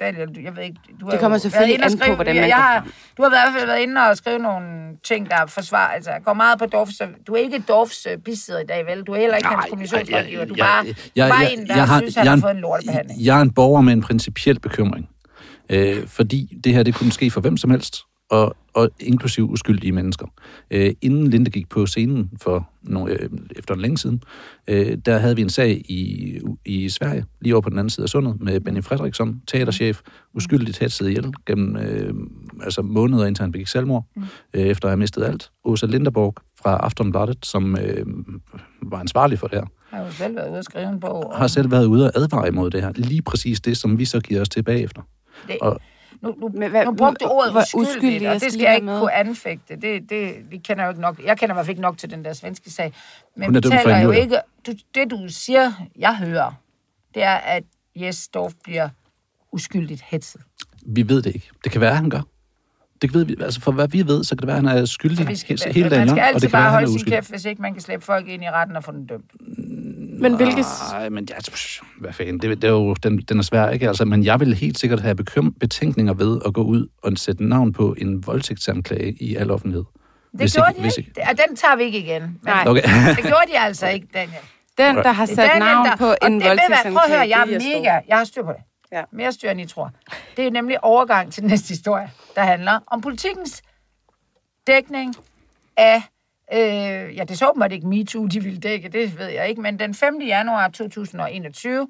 Daniel, jeg ved ikke, du har Det kommer selvfølgelig an skrive, på, hvordan man jeg har, Du har i hvert fald været inde og skrive nogle ting, der forsvarer, altså går meget på Dorf, så du er ikke Dorfs øh, bisidder i dag, vel? Du er heller ikke Nej, hans kommissionsrådgiver, du er bare, jeg, jeg, bare en, der jeg har, synes, han har fået en lortebehandling. Jeg er en borger med en principiel bekymring, øh, fordi det her, det kunne ske for hvem som helst, og, og inklusiv uskyldige mennesker. Øh, inden Linde gik på scenen for nogle, øh, efter en længe siden, øh, der havde vi en sag i, i Sverige, lige over på den anden side af sundet, med Benny Fredriksson, teaterchef, uskyldigt hætset ihjel gennem øh, altså måneder, indtil han begik selvmord, mm. øh, efter at have mistet alt. Åsa Linderborg fra Aftonbladet, som øh, var ansvarlig for det her. Har jo selv været ude at skrive en bog. Har selv været ude og advare imod det her. Lige præcis det, som vi så giver os tilbage efter. Det, og, nu, nu, Men, hvad, nu brugte du ordet uskyldigt, uskyldig, og det skal jeg ikke med. kunne anfægte. Det, det, vi kender jo ikke nok. Jeg kender i hvert fald ikke nok til den der svenske sag. Men vi taler jo ikke... Du, det, du siger, jeg hører, det er, at Jes Dorf bliver uskyldigt hetset. Vi ved det ikke. Det kan være, at han gør. Det ved vi, altså for hvad vi ved, så kan det være, at han er skyldig skal, hele dagen. Man skal altid bare være, holde sin kæft, hvis ikke man kan slæbe folk ind i retten og få den dømt. Men hvilket... Nej, men ja, hvad fanden, det, det er jo, den, den er svær, ikke? Altså, men jeg vil helt sikkert have bekym- betænkninger ved at gå ud og sætte navn på en voldtægtsanklage i al offentlighed. Det Hvis gjorde ikke- de hvis ikke. Og den tager vi ikke igen. Nej. Okay. Det gjorde de altså ikke, Daniel. Den, der har sat Daniel, navn der- på en hvad, Prøv at høre, jeg voldtægtsanklage, er mega... Jeg har styr på det. Ja. Mere styr, end I tror. Det er nemlig overgang til den næste historie, der handler om politikens dækning af... Øh, ja, det så åbenbart ikke MeToo, de ville dække, det ved jeg ikke, men den 5. januar 2021,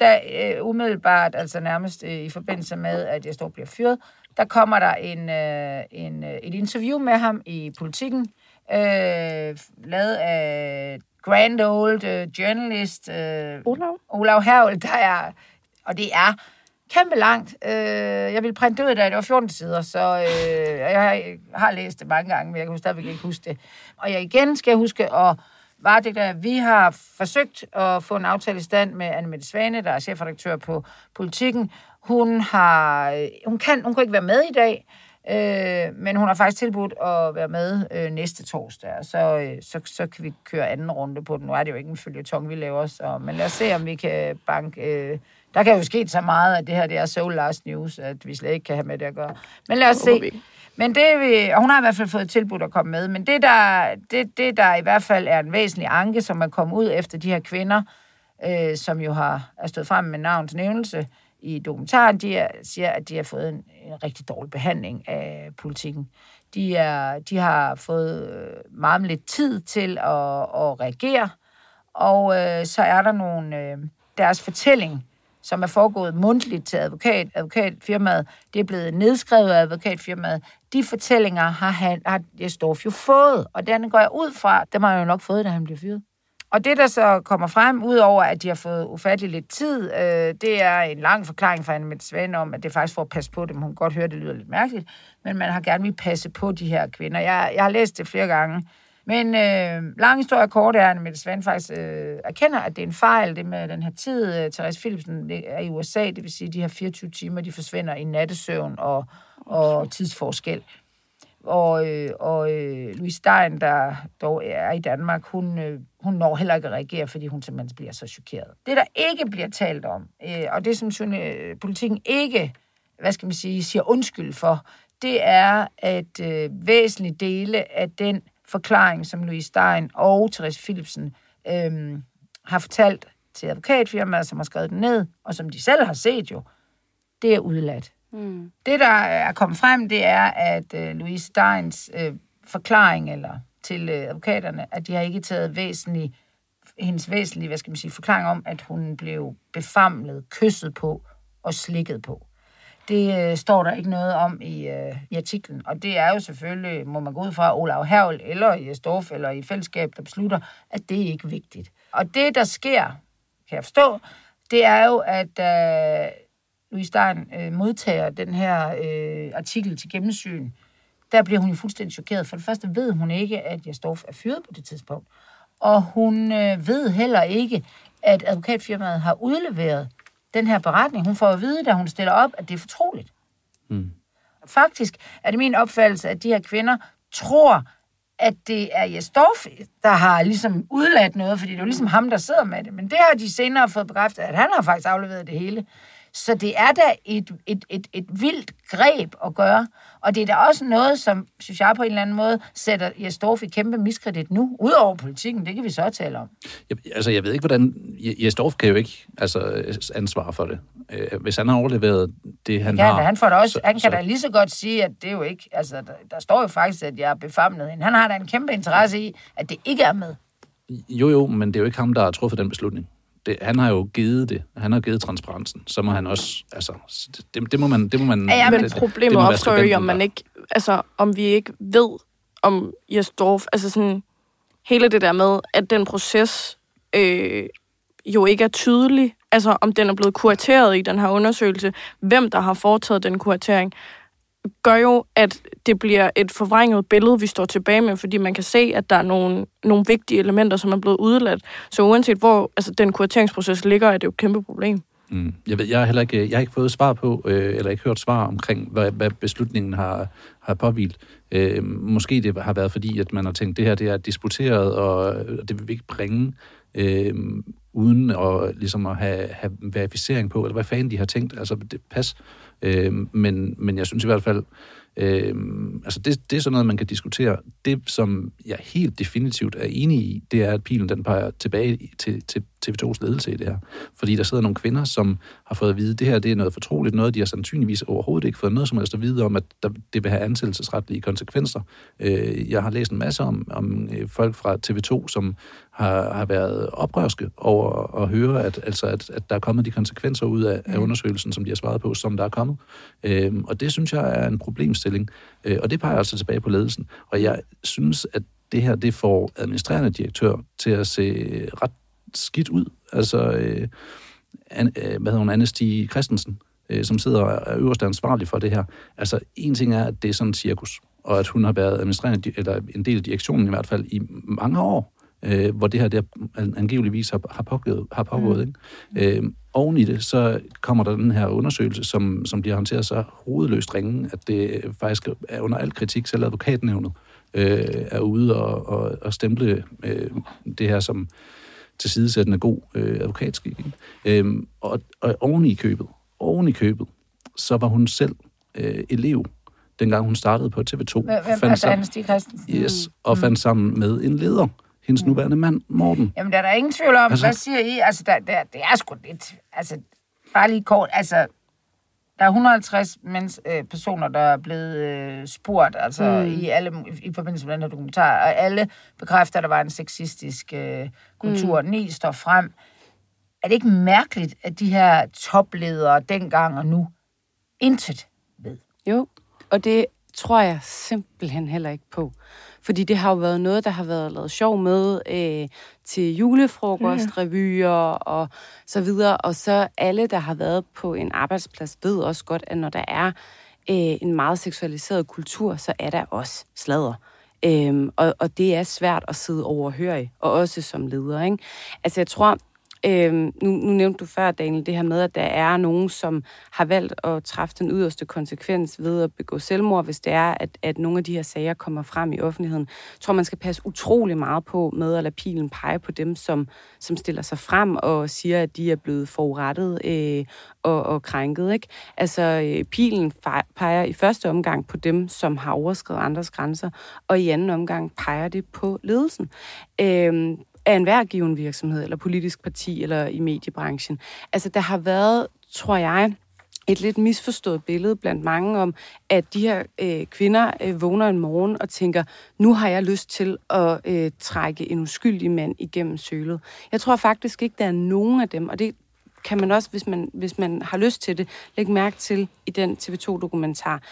der øh, umiddelbart, altså nærmest øh, i forbindelse med, at jeg står bliver fyret, der kommer der en, øh, en, øh, et interview med ham i politikken, øh, lavet af grand old øh, journalist øh, Olav? Olav Hervel, der er, og det er kæmpe langt. Øh, jeg ville printe det ud, da det var 14 sider, så øh, jeg har, læst det mange gange, men jeg kan stadigvæk ikke huske det. Og jeg igen skal huske at det der vi har forsøgt at få en aftale i stand med Anne Mette Svane, der er chefredaktør på Politikken. Hun, har, øh, hun, kan, hun kan ikke være med i dag, øh, men hun har faktisk tilbudt at være med øh, næste torsdag, så, øh, så, så kan vi køre anden runde på den. Nu er det jo ikke en følgetong, vi laver, så, men lad os se, om vi kan banke... Øh, der kan jo ske så meget, at det her det er so last news, at vi slet ikke kan have med det at gøre. Men lad os se. Men det vi, og hun har i hvert fald fået tilbudt at komme med, men det der, det, det der i hvert fald er en væsentlig anke, som er kommet ud efter de her kvinder, øh, som jo har er stået frem med navns nævnelse i dokumentaren, de er, siger, at de har fået en, en rigtig dårlig behandling af politikken. De, er, de har fået øh, meget lidt tid til at, at reagere, og øh, så er der nogle, øh, deres fortælling, som er foregået mundtligt til advokat, advokatfirmaet, det er blevet nedskrevet af advokatfirmaet. De fortællinger har, han, har Jesdorf jo fået, og den går jeg ud fra, dem har han jo nok fået, da han blev fyret. Og det, der så kommer frem, udover at de har fået ufattelig lidt tid, øh, det er en lang forklaring fra Anne Svend om, at det er faktisk for at passe på dem. Hun kan godt høre, det lyder lidt mærkeligt, men man har gerne vil passe på de her kvinder. Jeg, jeg har læst det flere gange. Men øh, lang historie kort er, at Mette Svane faktisk øh, erkender, at det er en fejl, det med den her tid. Øh, Therese Philipsen er i USA, det vil sige, at de her 24 timer, de forsvinder i nattesøvn og, og tidsforskel. Og, øh, og øh, Louise Stein, der dog er i Danmark, hun, øh, hun når heller ikke at reagere, fordi hun simpelthen bliver så chokeret. Det, der ikke bliver talt om, øh, og det som synes, øh, politikken ikke, hvad skal man sige, siger undskyld for, det er, at øh, væsentlige dele af den forklaring, som Louise Stein og Therese Philipsen øh, har fortalt til advokatfirmaer, som har skrevet den ned, og som de selv har set jo, det er udladt. Mm. Det, der er kommet frem, det er, at øh, Louise Steins øh, forklaring eller til øh, advokaterne, at de har ikke taget væsentlig, hendes væsentlige, hvad skal man sige, forklaring om, at hun blev befamlet, kysset på og slikket på. Det øh, står der ikke noget om i, øh, i artiklen, og det er jo selvfølgelig, må man gå ud fra, Olav Hervel eller i Storf eller i fællesskab, der beslutter, at det er ikke vigtigt. Og det, der sker, kan jeg forstå, det er jo, at øh, Louise Stein øh, modtager den her øh, artikel til gennemsyn, der bliver hun jo fuldstændig chokeret. For det første ved hun ikke, at Jastorf er fyret på det tidspunkt. Og hun øh, ved heller ikke, at advokatfirmaet har udleveret den her beretning. Hun får at vide, da hun stiller op, at det er fortroligt. Mm. Faktisk er det min opfattelse, at de her kvinder tror, at det er Jesdorf, der har ligesom udladt noget, fordi det er jo ligesom ham, der sidder med det. Men det har de senere fået bekræftet, at han har faktisk afleveret det hele. Så det er da et, et, et, et vildt greb at gøre. Og det er da også noget, som, synes jeg på en eller anden måde, sætter Jesdorf i kæmpe miskredit nu. Udover politikken, det kan vi så tale om. Jeg, altså, jeg ved ikke, hvordan... Jesdorf kan jo ikke altså, ansvare for det. Øh, Hvis han har overleveret det, han Ja, har... han, får da også, så- han kan så- da lige så godt sige, at det er jo ikke... Altså, der, der står jo faktisk, at jeg er befamlet hende. Han har da en kæmpe interesse i, at det ikke er med. Jo, jo, men det er jo ikke ham, der har truffet den beslutning. Det, han har jo givet det. Han har givet transparensen. Så må han også... Altså, det, det må man... Det må man Ja, ja, det, Men det- problemet opstår jo, om man ikke, altså, om vi ikke ved, om Jesdorf, altså sådan, hele det der med, at den proces øh, jo ikke er tydelig, altså om den er blevet kurateret i den her undersøgelse, hvem der har foretaget den kuratering, gør jo, at det bliver et forvrænget billede, vi står tilbage med, fordi man kan se, at der er nogle, nogle vigtige elementer, som er blevet udladt. Så uanset hvor altså, den kurateringsproces ligger, er det jo et kæmpe problem. Mm. Jeg, ved, jeg, har heller ikke, jeg har ikke fået svar på, øh, eller ikke hørt svar omkring, hvad, hvad beslutningen har, har påvilt. Øh, måske det har været fordi, at man har tænkt, det her det er disputeret, og det vil vi ikke bringe, øh, uden at, ligesom at have, have verificering på, eller hvad fanden de har tænkt. Altså, det pas. Øh, men, men jeg synes i hvert fald, Øh, altså det, det er sådan noget, man kan diskutere. Det, som jeg helt definitivt er enig i, det er, at pilen den peger tilbage til, til TV2's ledelse i det her. Fordi der sidder nogle kvinder, som har fået at vide, at det her det er noget fortroligt, noget de har sandsynligvis overhovedet ikke fået noget som helst at vide om, at der, det vil have ansættelsesretlige konsekvenser. Øh, jeg har læst en masse om, om øh, folk fra TV2, som har, har været oprørske over at høre, at, altså, at, at der er kommet de konsekvenser ud af, af undersøgelsen, som de har svaret på, som der er kommet. Øh, og det synes jeg er en problemstilling. Øh, og det peger altså tilbage på ledelsen. Og jeg synes, at det her det får administrerende direktør til at se ret skidt ud. Altså, øh, an, øh, hvad hedder hun, Anne Stig Christensen, øh, som sidder og er øverst ansvarlig for det her. Altså, en ting er, at det er sådan en cirkus, og at hun har været administrerende, eller en del af direktionen i hvert fald, i mange år, øh, hvor det her der angiveligvis har, har pågået. Har pågået mm. ikke? Øh, oven i det, så kommer der den her undersøgelse, som, som bliver håndteret så hovedløst ringe, at det faktisk er under al kritik, selv advokatnævnet øh, er ude og, og, og stemple øh, det her som tilsidesættende god øh, advokatskik. Ikke? Øhm, og, og oven i købet, oven i købet, så var hun selv øh, elev, dengang hun startede på TV2. Hvem fandt Stig Christensen? Yes, og fandt sammen med en leder, hendes mm. nuværende mand, Morten. Jamen, der er der ingen tvivl om. Altså, Hvad siger I? Altså, der, der, det er sgu lidt... Altså, bare lige kort. Altså, der er 150 mens, øh, personer, der er blevet øh, spurgt altså, mm. i, alle, i forbindelse med den her dokumentar, og alle bekræfter, at der var en sexistisk øh, kultur. Mm. Ni står frem. Er det ikke mærkeligt, at de her topledere dengang og nu intet ved? Jo, og det tror jeg simpelthen heller ikke på. Fordi det har jo været noget, der har været lavet sjov med øh, til julefrokost, revyer og så videre. Og så alle, der har været på en arbejdsplads, ved også godt, at når der er øh, en meget seksualiseret kultur, så er der også sladder. Øhm, og, og det er svært at sidde overhøre, og også som leder. Ikke? Altså jeg tror, Øhm, nu, nu nævnte du før, Daniel, det her med, at der er nogen, som har valgt at træffe den yderste konsekvens ved at begå selvmord, hvis det er, at, at nogle af de her sager kommer frem i offentligheden. Jeg tror, man skal passe utrolig meget på med at lade pilen pege på dem, som, som stiller sig frem og siger, at de er blevet forurettet øh, og, og krænket. Ikke? Altså, øh, pilen peger i første omgang på dem, som har overskrevet andres grænser, og i anden omgang peger det på ledelsen. Øh, af enhver given virksomhed, eller politisk parti, eller i mediebranchen. Altså, der har været, tror jeg, et lidt misforstået billede blandt mange om, at de her øh, kvinder øh, vågner en morgen og tænker, nu har jeg lyst til at øh, trække en uskyldig mand igennem sølet. Jeg tror faktisk ikke, der er nogen af dem, og det kan man også, hvis man, hvis man har lyst til det, lægge mærke til i den TV2-dokumentar.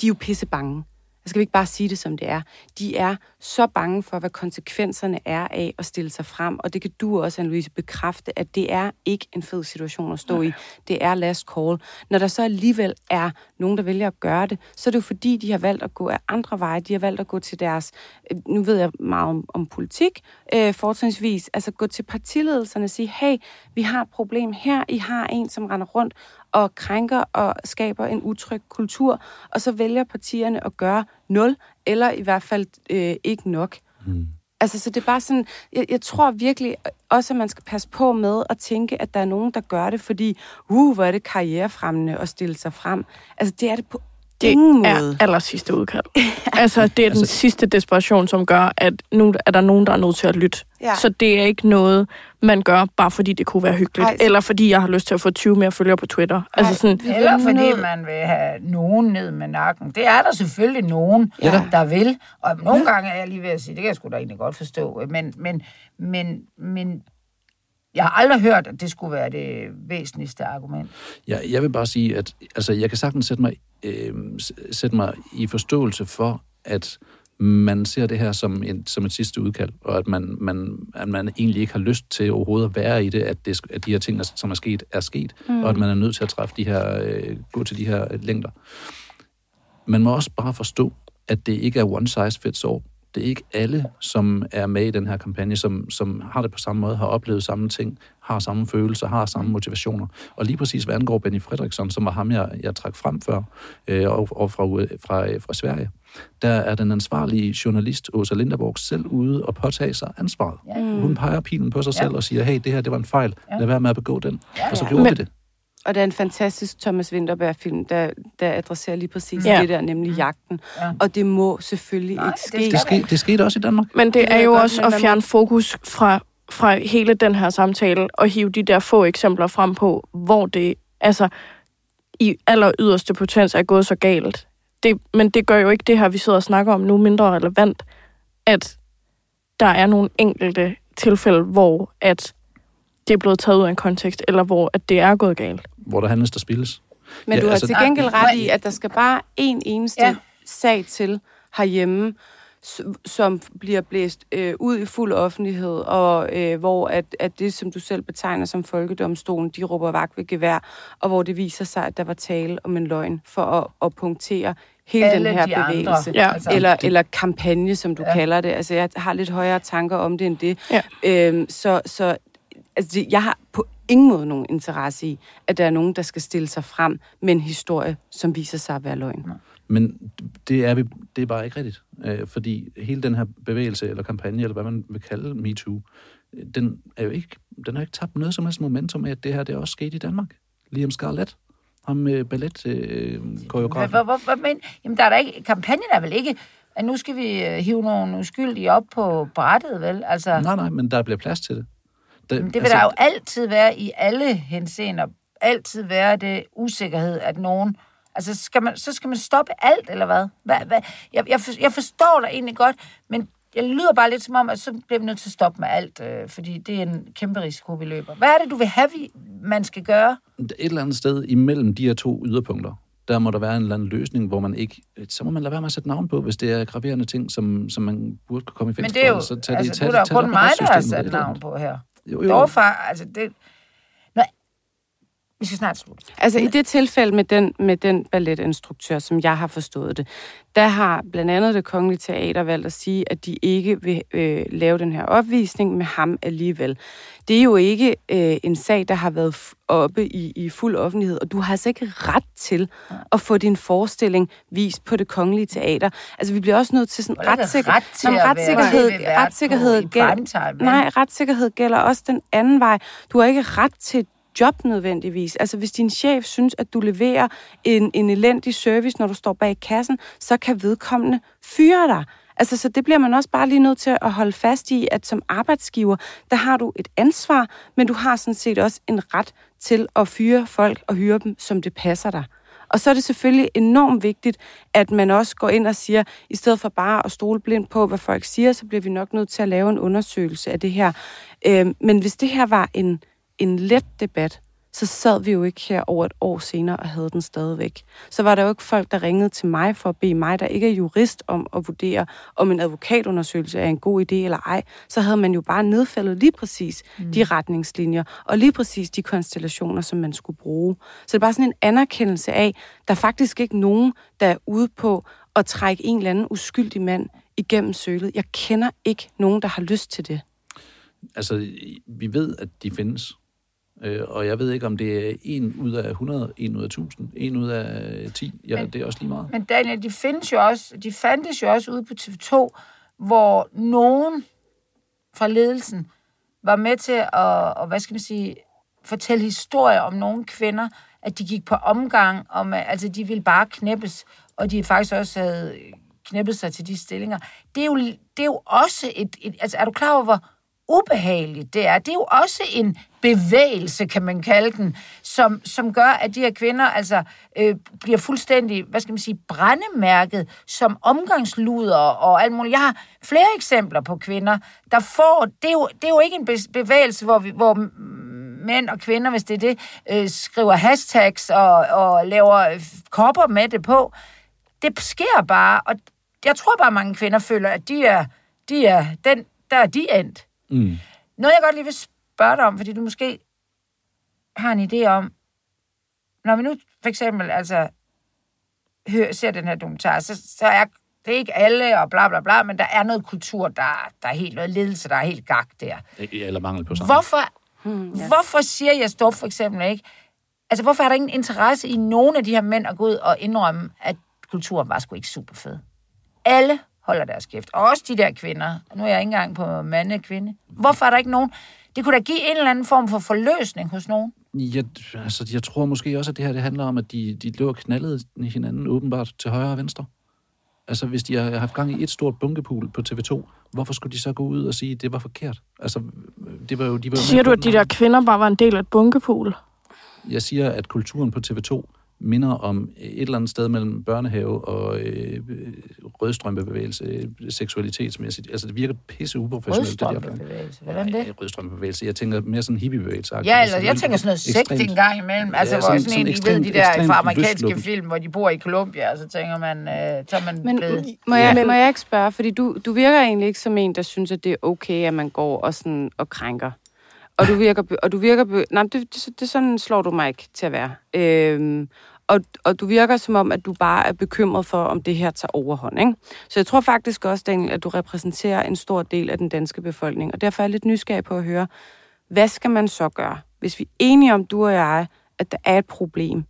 De er jo pisse bange skal vi ikke bare sige det, som det er. De er så bange for, hvad konsekvenserne er af at stille sig frem, og det kan du også, Anne-Louise, bekræfte, at det er ikke en fed situation at stå i. Det er last call. Når der så alligevel er nogen, der vælger at gøre det, så er det jo fordi, de har valgt at gå af andre veje. De har valgt at gå til deres, øh, nu ved jeg meget om, om politik, øh, fortrinsvis, altså gå til partiledelserne og sige, hey, vi har et problem her, I har en, som render rundt og krænker og skaber en utryg kultur, og så vælger partierne at gøre nul, eller i hvert fald øh, ikke nok. Mm. Altså, så det er bare sådan, jeg, jeg tror virkelig også, at man skal passe på med at tænke, at der er nogen, der gør det, fordi, uh, hvor er det karrierefremmende at stille sig frem. Altså, det er det på det ingen måde. er aller sidste udkald. altså, det er den altså, sidste desperation, som gør, at nu er der nogen, der er nødt til at lytte. Ja. Så det er ikke noget, man gør, bare fordi det kunne være hyggeligt. Ej, eller fordi jeg har lyst til at få 20 mere følgere på Twitter. Ej, altså sådan, eller fordi noget... man vil have nogen ned med nakken. Det er der selvfølgelig nogen, ja. der vil. Og nogle gange er jeg lige ved at sige, det kan jeg sgu da egentlig godt forstå. Men, men, men, men jeg har aldrig hørt, at det skulle være det væsentligste argument. Ja, jeg vil bare sige, at altså, jeg kan sagtens sætte mig, øh, sætte mig i forståelse for, at man ser det her som, en, som et sidste udkald, og at man, man, at man egentlig ikke har lyst til overhovedet at være i det, at, det, at de her ting, som er sket, er sket, mm. og at man er nødt til at træffe de her, øh, gå til de her længder. Man må også bare forstå, at det ikke er one size fits all det er ikke alle, som er med i den her kampagne, som, som har det på samme måde, har oplevet samme ting, har samme følelser, har samme motivationer. Og lige præcis hvad angår Benny Fredriksson, som var ham, jeg, jeg trak frem før, øh, og, og fra, fra, fra Sverige, der er den ansvarlige journalist, Åsa Linderborg, selv ude og påtage sig ansvaret. Ja. Hun peger pilen på sig ja. selv og siger, hey, det her det var en fejl, ja. lad være med at begå den. Ja. Og så gjorde Men, vi det. Og der er en fantastisk Thomas Winterberg-film, der, der adresserer lige præcis Ja. det der, nemlig jagten. Ja. Og det må selvfølgelig Nej, ikke det ske. Det, ske, det skete også i Danmark. Men det, Det er jo godt, også at fjerne fokus fra, fra hele den her samtale og hive de der få eksempler frem på, hvor det altså i aller yderste potens er gået så galt. Det, men det gør jo ikke det her, vi sidder og snakker om nu, mindre relevant, at der er nogle enkelte tilfælde, hvor at det er blevet taget ud af en kontekst, eller hvor at det er gået galt. Hvor der handles, der spilles. Men Ja, du har altså- til gengæld ret i, at der skal bare en eneste Ja. sag til herhjemme, som bliver blæst øh, ud i fuld offentlighed, og øh, hvor at, at det, som du selv betegner som folkedomstolen, de råber vagt ved gevær, og hvor det viser sig, at der var tale om en løgn for at, at punktere hele Alle den her de andre. bevægelse. Ja. Altså, Eller, eller kampagne, som du ja. kalder det. Altså, jeg har lidt højere tanker om det end det. Ja. Øhm, så så altså, det- jeg har på ingen måde nogen interesse i, at der er nogen, der skal stille sig frem med en historie, som viser sig at være løgn. Men det er, vi, det er bare ikke rigtigt. Øh, fordi hele den her bevægelse, eller kampagne, eller hvad man vil kalde MeToo, øh, den er jo ikke, den har ikke tabt noget som helst momentum af, at det her det er også sket i Danmark. Liam Scarlett, ham med ballet øh, koreograf. Hvor, hvor, hvor, men, jamen, der er der ikke, kampagnen er vel ikke, at nu skal vi øh, hive nogle uskyldige op på brættet, vel? Altså, Nej, nej, men der bliver plads til det. Det Men det vil altså, der jo altid være i alle henseender. Altid være det usikkerhed, at nogen... Altså, skal man, så skal man stoppe alt, eller hvad? hvad, hvad? Jeg, jeg, for, jeg forstår dig egentlig godt, men jeg lyder bare lidt som om, at så bliver vi nødt til at stoppe med alt, øh, fordi det er en kæmpe risiko, vi løber. Hvad er det, du vil have, vi, man skal gøre? Et eller andet sted imellem de her to yderpunkter, der må der være en eller anden løsning, hvor man ikke... Så må man lade være med at sætte navn på, hvis det er graverende ting, som, som man burde kunne komme i Men fængsel det er jo, for. Så tag altså, det, tag nu er der det, tag kun det i mig, der har sat navn på her. Jo, jo. Dog far, altså det... Vi skal snart slutte. Altså i det tilfælde med den, med den balletinstruktør, som jeg har forstået det, der har blandt andet det kongelige teater valgt at sige, at de ikke vil øh, lave den her opvisning med ham alligevel. Det er jo ikke øh, en sag, der har været f- oppe i, i fuld offentlighed, og du har altså ikke ret til at få din forestilling vist på det kongelige teater. Altså vi bliver også nødt til sådan Du har ikke retssikker... ret til Nå, retssikkerhed, retssikkerhed primetime, vel? Nej, retssikkerhed gælder også den anden vej. Du har ikke ret til et job nødvendigvis. Altså hvis din chef synes, at du leverer en, en elendig service, når du står bag kassen, så kan vedkommende fyre dig. Altså, så det bliver man også bare lige nødt til at holde fast i, at som arbejdsgiver, der har du et ansvar, men du har sådan set også en ret til at fyre folk og hyre dem, som det passer dig. Og så er det selvfølgelig enormt vigtigt, at man også går ind og siger, i stedet for bare at stole blindt på, hvad folk siger, så bliver vi nok nødt til at lave en undersøgelse af det her. Øh, men hvis det her var en, en let debat, så sad vi jo ikke her over et år senere og havde den stadigvæk. Så var der jo ikke folk, der ringede til mig for at bede mig, der ikke er jurist, om at vurdere, om en advokatundersøgelse er en god idé eller ej. Så havde man jo bare nedfældet lige præcis mm. de retningslinjer, og lige præcis de konstellationer, som man skulle bruge. Så det er bare sådan en anerkendelse af, der er faktisk ikke nogen, der er ude på at trække en eller anden uskyldig mand igennem sølet. Jeg kender ikke nogen, der har lyst til det. Altså, vi ved, at de findes. Øh, og jeg ved ikke, om det er en ud af 100, en ud af 1000, en ud af 10. Ja, Men- det er også lige meget. Men Daniel, de findes jo også, de fandtes jo også ude på TV2, hvor nogen fra ledelsen var med til at, og hvad skal man sige, fortælle historier om nogle kvinder, at de gik på omgang, om, altså de ville bare knæppes, og de faktisk også havde knæppet sig til de stillinger. Det er jo, det er jo også et, et, altså er du klar over, hvor ubehageligt det er? Det er jo også en bevægelse, kan man kalde den, som, som gør, at de her kvinder altså øh, bliver fuldstændig, hvad skal man sige, brændemærket som omgangsluder og alt muligt. Jeg har flere eksempler på kvinder, der får, det er jo, det er jo ikke en bevægelse, hvor, vi, hvor mænd og kvinder, hvis det er det, øh, skriver hashtags og, og laver kopper med det på. Det sker bare, og jeg tror bare, mange kvinder føler, at de er, de er den, der er de endt. Mm. Noget, jeg godt lige vil spørge dig om, fordi du måske har en idé om, når vi nu for eksempel altså, hører, ser den her dokumentar, så, så er det er ikke alle og bla bla bla, men der er noget kultur, der, der er helt noget ledelse, der er helt gak der. Eller mangel på samme. Hvorfor, hmm, ja. hvorfor siger jeg stop for eksempel ikke? Altså, hvorfor er der ingen interesse i nogen af de her mænd at gå ud og indrømme, at kulturen var sgu ikke super fed? Alle holder deres kæft. Og også de der kvinder. Nu er jeg ikke engang på mande og kvinde. Hvorfor er der ikke nogen, Det kunne da give en eller anden form for forløsning hos nogen. Jeg, altså, jeg tror måske også, at det her det handler om, at de, de lå og knaldede hinanden åbenbart til højre og venstre. Altså, hvis de har haft gang i et stort bunkepool på TV2, hvorfor skulle de så gå ud og sige, at det var forkert? Altså, det var jo... De var Siger du, at de der kvinder bare var en del af et bunkepool? Jeg siger, at kulturen på TV2 minder om et eller andet sted mellem børnehave og øh, rødstrømpebevægelse, seksualitetsmæssigt. Altså, det virker pisse uprofessionelt. Rødstrømpebevægelse. Hvordan det? Ja, rødstrømpebevægelse. Jeg tænker mere sådan hippiebevægelse. Ja, eller jeg tænker sådan noget sekt ekstremt- en gang imellem. Altså, Ja, hvor sådan- sådan, en, I ved, de ekstremt- der ekstremt fra amerikanske film, hvor de bor i Colombia, og så tænker man, øh, så er man Men blevet... må jeg, Men- må jeg ikke spørge, fordi du, du virker egentlig ikke som en, der synes, at det er okay, at man går og, sådan, og krænker. Og du virker... Og du virker nej, det, det, det, sådan slår du mig ikke til at være. Øhm, og, og du virker som om, at du bare er bekymret for, om det her tager overhånd. Ikke? Så jeg tror faktisk også, Daniel, at du repræsenterer en stor del af den danske befolkning. Og derfor er jeg lidt nysgerrig på at høre, hvad skal man så gøre, hvis vi er enige om, du og jeg, at der er et problem?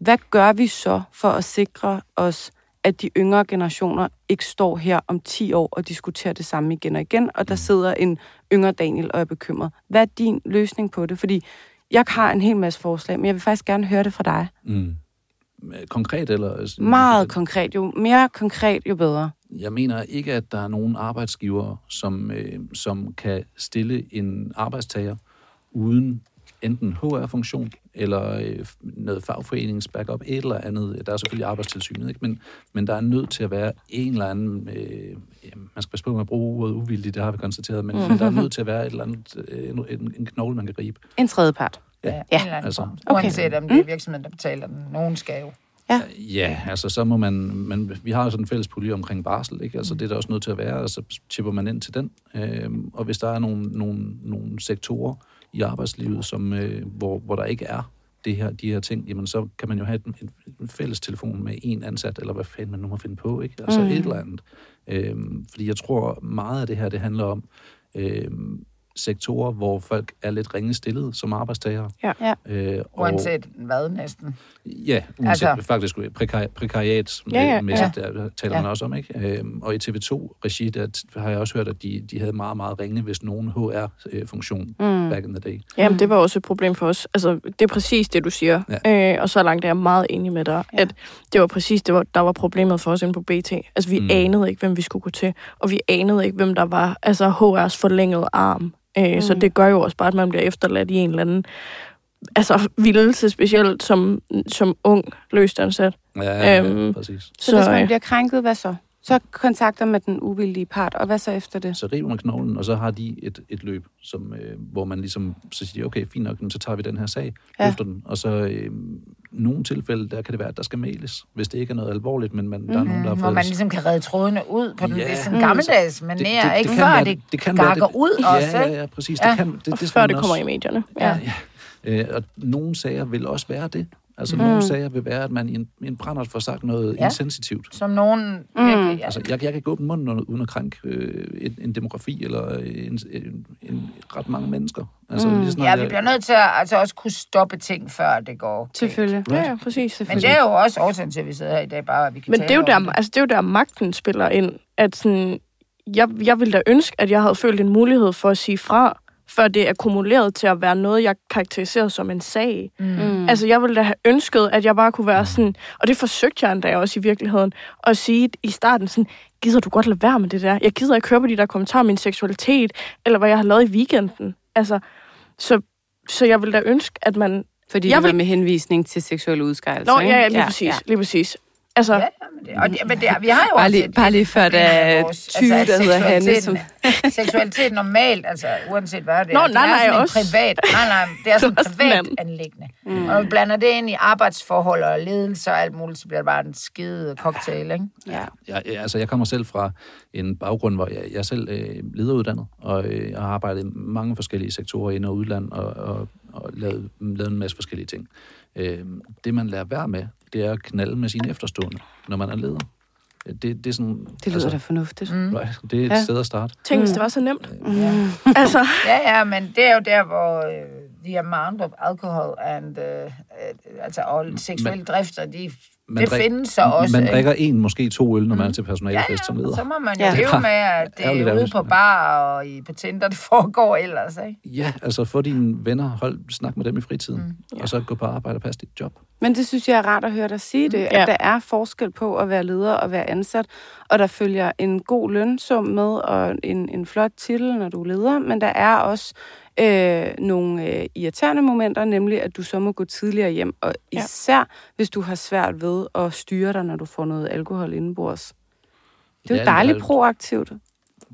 Hvad gør vi så for at sikre os, at de yngre generationer ikke står her om 10 år og diskuterer det samme igen og igen, og der sidder en yngre Daniel og er bekymret? Hvad er din løsning på det? Fordi jeg har en hel masse forslag, men jeg vil faktisk gerne høre det fra dig. Mm. Konkret eller... Meget konkret. Jo mere konkret, jo bedre. Jeg mener ikke, at der er nogen arbejdsgivere, som, øh, som kan stille en arbejdstager uden enten HR-funktion eller øh, noget fagforeningsbackup, et eller andet. Der er selvfølgelig arbejdstilsynet, ikke? Men, men der er nødt til at være en eller anden... Øh, ja, man skal passe på med at bruge ordet uvildig, det har vi konstateret, men, men der er nødt til at være et eller andet, øh, en, en, en knogle, man kan gribe. En tredje part. Ja, Ja, en eller anden altså. Okay. Uanset om det er virksomheden, der betaler den. Nogen skal jo. Ja, altså så må man, men vi har jo sådan en fælles pulje omkring barsel, ikke? Mm. Altså det er der også nødt til at være, og så chipper man ind til den. Øhm, og hvis der er nogle, nogle, nogle sektorer i arbejdslivet, som, øh, hvor, hvor der ikke er det her, de her ting, jamen så kan man jo have en, en, fælles telefon med en ansat, eller hvad fanden man nu må finde på, ikke? Altså mm. et eller andet. Øhm, fordi jeg tror meget af det her, det handler om øhm, sektorer, hvor folk er lidt ringe stillet som arbejdstagere. Ja. Ja. Øh, og- Uanset hvad næsten. Ja, uanset Altså- faktisk prekar, prekariat Ja, ja, mæssigt, der taler Ja. ja. man også om, ikke? Øhm, og i TV2-regi, der t- har jeg også hørt, at de, de havde meget, meget ringe, hvis nogen HR-funktion Mm. back in the day. Jamen, det var også et problem for os. Altså, det er præcis det, du siger. Ja. Øh, og så langt er jeg meget enig med dig, Ja. ja. at det var præcis det, var, der var problemet for os inde på BT. Altså, vi. Mm. anede ikke, hvem vi skulle gå til, og vi anede ikke, hvem der var altså HR's forlængede arm. Øh, mm. Så det gør jo også bare, at man bliver efterladt i en eller anden altså, vildelse, specielt som, som ung løstansat. Ja, ja, ja Øhm, præcis. Så, så hvis man øh, bliver krænket, hvad så? Så kontakter man den uvildige part, og hvad så efter det? Så river man knoglen, og så har de et, et løb, som, øh, hvor man ligesom, så siger de, okay, fint nok, så tager vi den her sag, ja. løfter den, og så øh, nogle tilfælde, der kan det være, at der skal males, hvis det ikke er noget alvorligt, men man, der er nogen, der har Mm, hvor fået... man ligesom kan redde trådene ud på den. Ja. Det er sådan Mm. gammeldags manér, ikke? Før være- det, det kan gakker være, det- ud ja, også, Ja, ikke? ja, præcis. Ja. Det kan, det, det før skal det man kommer også- i medierne. Ja. Ja. Øh, og nogle sager vil også være det. Altså Mm. nogle sager vil være, at man i en, i en brændert får sagt noget Ja. insensitivt. Som nogen Mm. Ja. Altså, jeg, jeg kan gå åbne munden uden- uden at krænke øh, en, en demografi eller en, en, en, ret mange mennesker. Altså, Mm. lige snart Ja, vi jeg- bliver nødt til at altså, også kunne stoppe ting, før det går. galt. Selvfølgelig. Ja, ja, præcis. Men det er jo også årsagen til, at vi sidder her i dag, bare at vi kan Men tale det er, jo der, altså, det er jo der, magten spiller ind. At sådan, jeg, jeg ville da ønske, at jeg havde følt en mulighed for at sige fra, før det er akkumuleret til at være noget, jeg karakteriserer som en sag. Mm. Mm. Altså, jeg ville da have ønsket, at jeg bare kunne være sådan, og det forsøgte jeg endda også i virkeligheden, at sige i starten sådan, gider du godt lade være med det der? Jeg gider ikke høre på de der kommentarer om min seksualitet, eller hvad jeg har lavet i weekenden. Altså, så, så jeg ville da ønske, at man... Fordi Jeg det var vil- med henvisning til seksuel udskejelse. Nå, ikke? ja, ja, lige præcis, lige præcis. Altså, Ja, men det, og det, men det, vi har jo Bare også lige, et- bare lige før der er vores- 20, altså, der hedder Hanne, som... Seksualitet normalt, altså uanset hvad det Nå, er, nej, det er nej, sådan også- privat, nej, nej, det er sådan et er privat en. anlæggende. Mm. Og når vi blander det ind i arbejdsforhold og ledelse og alt muligt, så bliver det bare en skide cocktail, ikke? Ja. Jeg, jeg, altså, jeg kommer selv fra en baggrund, hvor jeg, jeg er selv øh, lederuddannet, og øh, jeg har arbejdet i mange forskellige sektorer ind- og udland, og, og, og lavet, lavet en masse forskellige ting. Øh, det, man lærer være med, det er at knalde med sine efterstående, når man er leder. Det, det er sådan... Det lyder da fornuftigt. Mm. Right, det er et Ja. sted at starte. tænk, hvis det var så nemt. Ja. Altså, Ja, ja, men det er jo der, hvor uh, the amount of alcohol and, uh, uh, altså, og seksuelle drifter, de man det drik- findes så også. Man ikke? drikker en, måske to øl, når man er til personalefest som leder. så må man jo Ja. ja. leve med, at det er ude på bar og i, på Tinder, det foregår ellers, ikke? Ja, altså få dine venner, hold, snak med dem i fritiden, mm. og så gå på arbejde og passe dit job. Men det synes jeg er rart at høre dig sige det, Ja. at der er forskel på at være leder og være ansat, og der følger en god lønsum med og en, en flot titel, når du er leder, men der er også øh, nogle øh, irriterende momenter, nemlig at du så må gå tidligere hjem, og Ja. især hvis du har svært ved at styre dig, når du får noget alkohol indenbords. Det er jo Ja, dejligt er- proaktivt.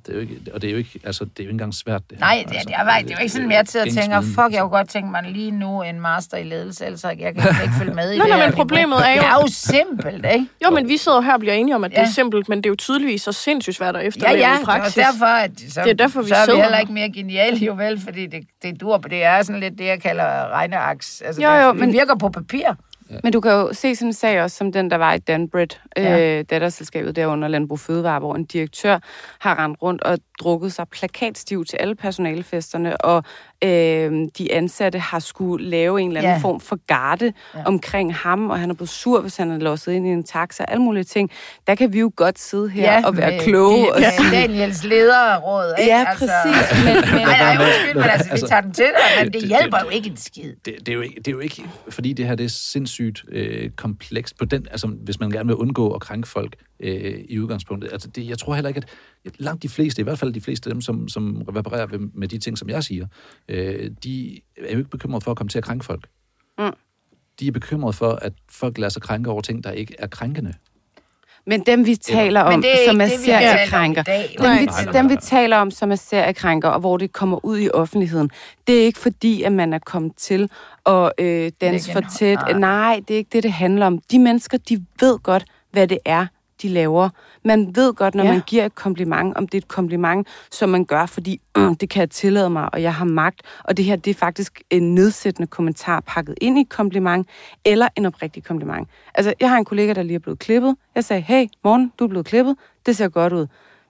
Det er jo ikke, og det er jo ikke, altså, det er jo ikke engang svært. Det her. Nej, det, altså, det, er, det er jo ikke sådan mere til at tænke, fuck, jeg kunne godt tænke mig lige nu en master i ledelse, ellers jeg kan ikke følge med i Nej, det nej, her men problemet er jo- Det er jo simpelt, ikke? Jo, men vi sidder her og bliver enige om, at det Ja. er simpelt, men det er jo tydeligvis så sindssygt svært at Ja, efterleve ja, i det er praksis. også derfor, at så, Det er derfor, vi så er vi heller ikke mere geniale, jo vel, fordi det, det dur, det er sådan lidt det, jeg kalder regneaks. Altså, Jo, det, jo, vi men- virker på papir. Men du kan jo se sådan en sag også, som den, der var i Danbred, Ja. øh, datterselskabet derunder Landbrug Fødevare, hvor en direktør har rendt rundt og drukket sig plakatstiv til alle personalefesterne, og øh, de ansatte har skulle lave en eller anden ja. form for garde ja. omkring ham, og han er blevet sur, hvis han er låst ind i en taxa, alle mulige ting. Der kan vi jo godt sidde her ja, og være med- kloge og med sige, Daniels lederråd, ikke? Ja, præcis. Men, men, Nej, nej, undskyld, men altså, vi Altså, tager den til dig, men det- det det- hjælper det- jo ikke en skid. det, det, er jo ikke, det er jo ikke, fordi det her det er sindssygt øh, komplekst på den, altså hvis man gerne vil undgå at krænke folk øh, i udgangspunktet. Altså det, jeg tror heller ikke, at langt de fleste, i hvert fald de fleste af dem, som, som reparerer med, med de ting, som jeg siger, øh, de er jo ikke bekymrede for at komme til at krænke folk. Mm. De er bekymrede for, at folk lader sig krænke over ting, der ikke er krænkende. men dem, vi taler Men om, er som er seriekrænker, dag. dem, vi, dem, vi taler om, som er seriekrænker, og hvor det kommer ud i offentligheden, det er ikke fordi, at man er kommet til at øh, danse for tæt. Nej, det er ikke det, det handler om. De mennesker, de ved godt, hvad det er, de laver. Man ved godt, når Ja. man giver et kompliment, om det er et kompliment, som man gør, fordi øh, det kan jeg tillade mig, og jeg har magt. Og det her, det er faktisk en nedsættende kommentar pakket ind i et kompliment, eller en oprigtig kompliment. Altså, jeg har en kollega, der lige er blevet klippet. Jeg sagde, hey, morgen, du er blevet klippet. Det ser godt ud.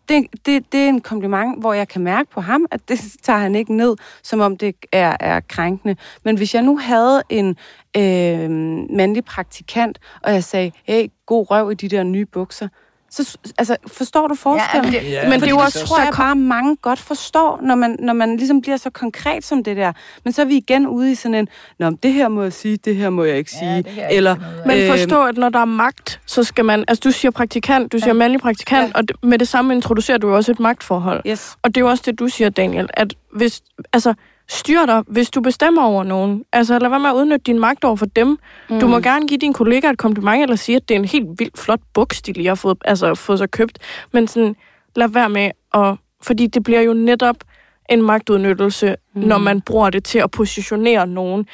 Det, det, det er en kompliment, hvor jeg kan mærke på ham, at det tager han ikke ned, som om det er, er krænkende. Men hvis jeg nu havde en øh, mandlig praktikant, og jeg sagde, hey, god røv i de der nye bukser, så altså, forstår du forskellen? Ja, men det- Ja, men det er jo også, tror jeg, bare mange godt forstår, når man, når man ligesom bliver så konkret som det der. Men så er vi igen ude i sådan en, Nå, det her må jeg sige, det her må jeg ikke Ja, sige. kan jeg ikke Eller, af. Men Øhm, forstå, at når der er magt, så skal man... Altså, du siger praktikant, du siger Ja. mandlig praktikant, Ja. og med det samme introducerer du også et magtforhold. yes. Og det er jo også det, du siger, Daniel, at hvis... Altså, styr dig, hvis du bestemmer over nogen. Altså, lad være med at udnytte din magt over for dem. Mm. Du må gerne give din kollega et kompliment, eller sige, at det er en helt vildt flot buks, de lige har fået, altså, fået sig købt. Men sådan, lad være med at... Fordi det bliver jo netop en magtudnyttelse, mm. når man bruger det til at positionere nogen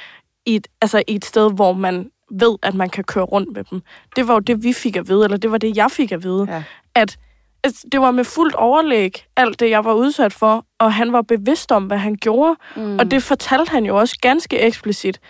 i et, altså i et sted, hvor man ved, at man kan køre rundt med dem. Det var jo det, vi fik at vide, eller det var det, jeg fik at vide. Ja. At altså, det var med fuldt overlæg, alt det, jeg var udsat for, og han var bevidst om, hvad han gjorde. Mm. Og det fortalte han jo også ganske eksplicit,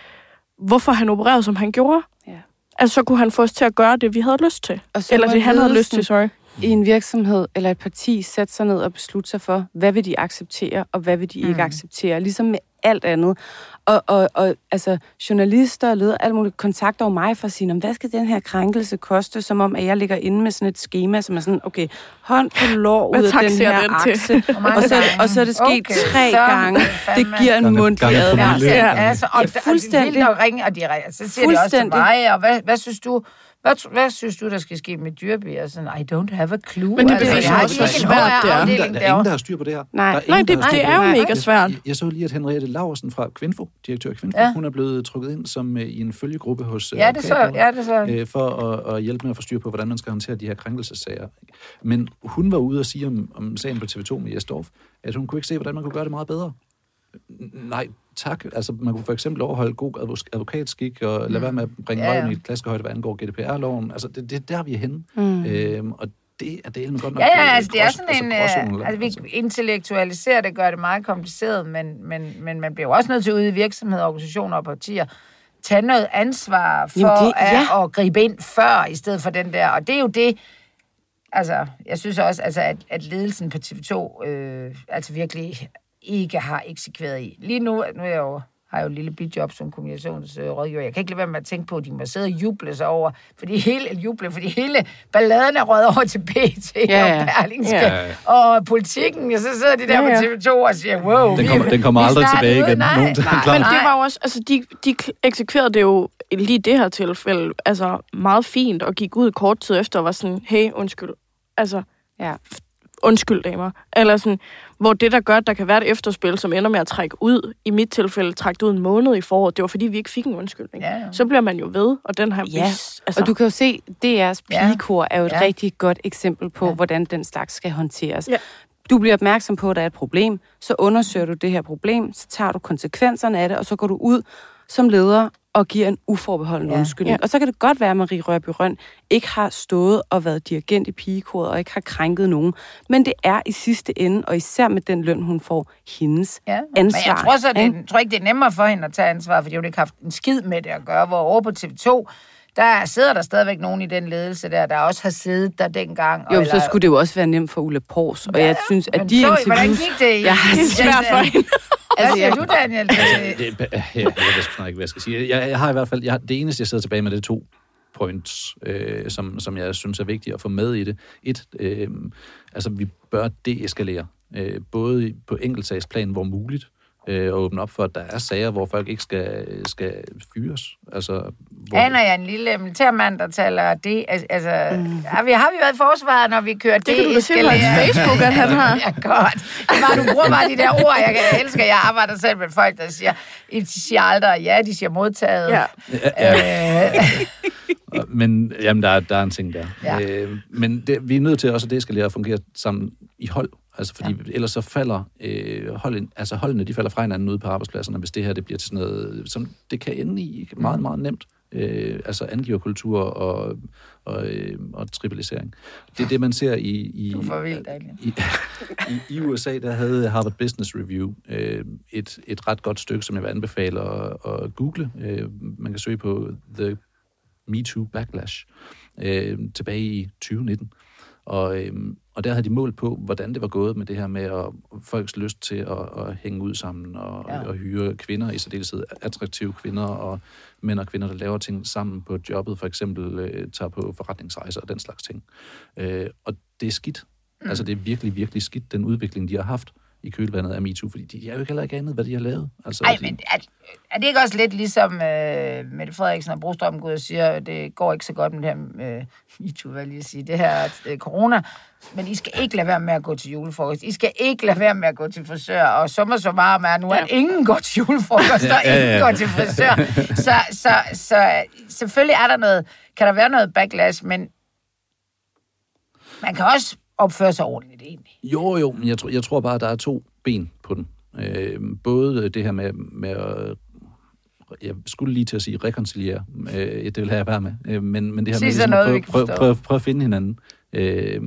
hvorfor han opererede, som han gjorde. Ja. Altså, så kunne han få os til at gøre det, vi havde lyst til. Eller det, han havde lyst til, sorry. I en virksomhed eller et parti sætte sig ned og beslutte sig for, hvad vil de acceptere, og hvad vil de ikke acceptere. Ligesom med alt andet. Og, og, og altså, journalister og ledere, alt muligt, kontakter jo mig for at sige, "Nå, hvad skal den her krænkelse koste? Som om, at jeg ligger inde med sådan et schema, som er sådan, okay, hånd på lår ud af den her den til? akse. Og så, er og så er det sket Okay, tre så gange. det giver en mundtlig advarsel. Ja, altså, og, Ja, fuldstændig. fuldstændig. Og ringer, og de ringer. Så siger de også til Fuldstændig. mig, og hvad, hvad synes du? Hvad, hvad synes du, der skal ske med dyrby? Og sådan, I don't have a clue. Men det altså, beviser har også, hvor svært det er. Der er, der, der er ingen, der har styr på det her. Nej. Der er Nej, ingen, det, der har styr det er jo mega svært. Jeg, jeg så lige, at Henriette Laversen fra Kvinfo, direktør Kvinfo, Ja. hun er blevet trukket ind som øh, i en følgegruppe hos øh, Ja, det så, ja, det så. øh, for at, at hjælpe med at få styr på, hvordan man skal håndtere de her krænkelsesager. Men hun var ude og sige om, om sagen på TV2 med Jesdorf, at hun kunne ikke se, hvordan man kunne gøre det meget bedre. Nej, tak. Altså, man kunne for eksempel overholde god advok- advokatskik og lade være med at bringe Ja, ja, ja. røven i et klaskehøjde, hvad angår GDPR-loven. Altså, det, det er der, vi er henne. Mm. Øhm, og det er delen godt nok... Ja, ja, altså det er sådan en... gråzonen, Øh, altså, altså. vi intellektualiserer det, gør det meget kompliceret, men, men, men man bliver jo også nødt til ude i virksomheder, organisationer og partier, tage noget ansvar for Jamen, det- det, at, ja. at gribe ind før, i stedet for den der. Og det er jo det, altså, jeg synes også, altså, at, at ledelsen på TV2 øh, altså virkelig ikke har eksekveret i. Lige nu, nu er jeg jo har jo et lille bidjob som kommunikationsrådgiver. Jeg kan ikke lade være med at tænke på, at de må sidde og juble sig over, fordi hele, juble, fordi hele balladen er røget over til BT ja, Ja, ja. og Berlingske Ja. og politikken, og så sidder de der Ja, ja. på TV2 og siger, wow. Den kommer, den kommer aldrig tilbage igen. Nej, Nogensinde. nej. Men det var jo også, altså de, de eksekverede det jo lige det her tilfælde, altså meget fint, og gik ud kort tid efter og var sådan, hey, undskyld. Altså, Ja. undskyld damer. Eller sådan, hvor det, der gør, at der kan være et efterspil, som ender med at trække ud, i mit tilfælde trække ud en måned i foråret, det var fordi, vi ikke fik en undskyldning. Ja, ja. Så bliver man jo ved, og den har Ja, vis- altså, Og du kan jo se, DR's pigekor er jo et Ja. rigtig godt eksempel på, Ja. hvordan den slags skal håndteres. Ja. Du bliver opmærksom på, at der er et problem, så undersøger du det her problem, så tager du konsekvenserne af det, og så går du ud som leder og giver en uforbeholden Ja. undskyldning. Ja. Og så kan det godt være, at Marie Rørby Røn ikke har stået og været dirigent i pigekoret og ikke har krænket nogen. Men det er i sidste ende, og især med den løn, hun får, hendes Ja. ansvar. Men jeg tror, så, det, tror ikke, det er nemmere for hende at tage ansvar, fordi hun ikke har haft en skid med det at gøre. Hvor over på TV2, der sidder der stadigvæk nogen i den ledelse der, der også har siddet der dengang. Jo, og- så skulle det jo også være nemt for Ulle Pors. Og Ja, jeg synes, at de så, interviews... Hvordan gik det? i- Jeg har det svært for hende. Hvad Altså, siger jeg- du, Daniel? Det- Det, det, ja, jeg ved snart ikke, hvad jeg skal sige. Jeg, jeg har i hvert fald, jeg, det eneste, jeg sidder tilbage med, det er to points, øh, som, som jeg synes er vigtige at få med i det. Et, øh, altså vi bør deeskalere, øh, både på enkeltsagsplan, hvor muligt, øh, og åbne op for, at der er sager, hvor folk ikke skal, skal fyres. Altså, hvor, Aner jeg en lille militærmand, der taler det? Altså, altså har, vi, har vi været i forsvaret, når vi kører det? Det kan du da se på hans Facebook, at han har. ja, godt. Det var, du bruger bare de der ord, jeg, jeg elsker. Jeg arbejder selv med folk, der siger, de siger aldrig ja, de siger modtaget. Ja. Øh, Og- Men jamen, der, er, der er en ting der. Ja. Øh, men det, vi er nødt til også, at det skal lære at fungere sammen i hold. Altså, fordi ja. ellers så falder øh, hold, altså holdene, de falder fra hinanden ude på arbejdspladserne, hvis det her det bliver til sådan noget, som det kan ende i meget, meget nemt. Øh, altså angiverkultur og, og, øh, og tribalisering. Det er det, man ser i... i Du er for vild, Daniel. i, i, I USA, der havde Harvard Business Review øh, et, et ret godt stykke, som jeg vil anbefale at, at google. Øh, man kan søge på The Me Too Backlash øh, tilbage i 2019. Og, øh, og der havde de målt på, hvordan det var gået med det her med at, folks lyst til at, at hænge ud sammen og, ja. og hyre kvinder, i særdeleshed attraktive kvinder og mænd og kvinder, der laver ting sammen på jobbet, for eksempel øh, tager på forretningsrejser og den slags ting. Øh, og det er skidt. Mm. Altså det er virkelig, virkelig skidt, den udvikling, de har haft i kølvandet af MeToo, fordi de er jo ikke heller ikke andet, hvad de har lavet. Altså, Ej, de, men er, er det ikke også lidt ligesom øh, Mette Frederiksen og Brostrøm går ud og siger, at det går ikke så godt med det her, øh, MeToo, hvad lige at sige, det her øh, corona, men I skal ikke lade være med at gå til julefrokost. I skal ikke lade være med at gå til frisør. Og sommer så meget er nu, at ingen går til julefrokost, og Ja, ja, ingen ja. går til frisør. Så, så, så selvfølgelig er der noget, kan der være noget backlash, men man kan også opføre sig ordentligt egentlig. Jo, jo, men jeg, tror, jeg tror bare, at der er to ben på den. Øh, både det her med, med at jeg skulle lige til at sige reconciliere, øh, det vil jeg være med, øh, men, men det her Sig med ligesom noget, at prøve, forstå. prøve, prøve at finde hinanden. Øh,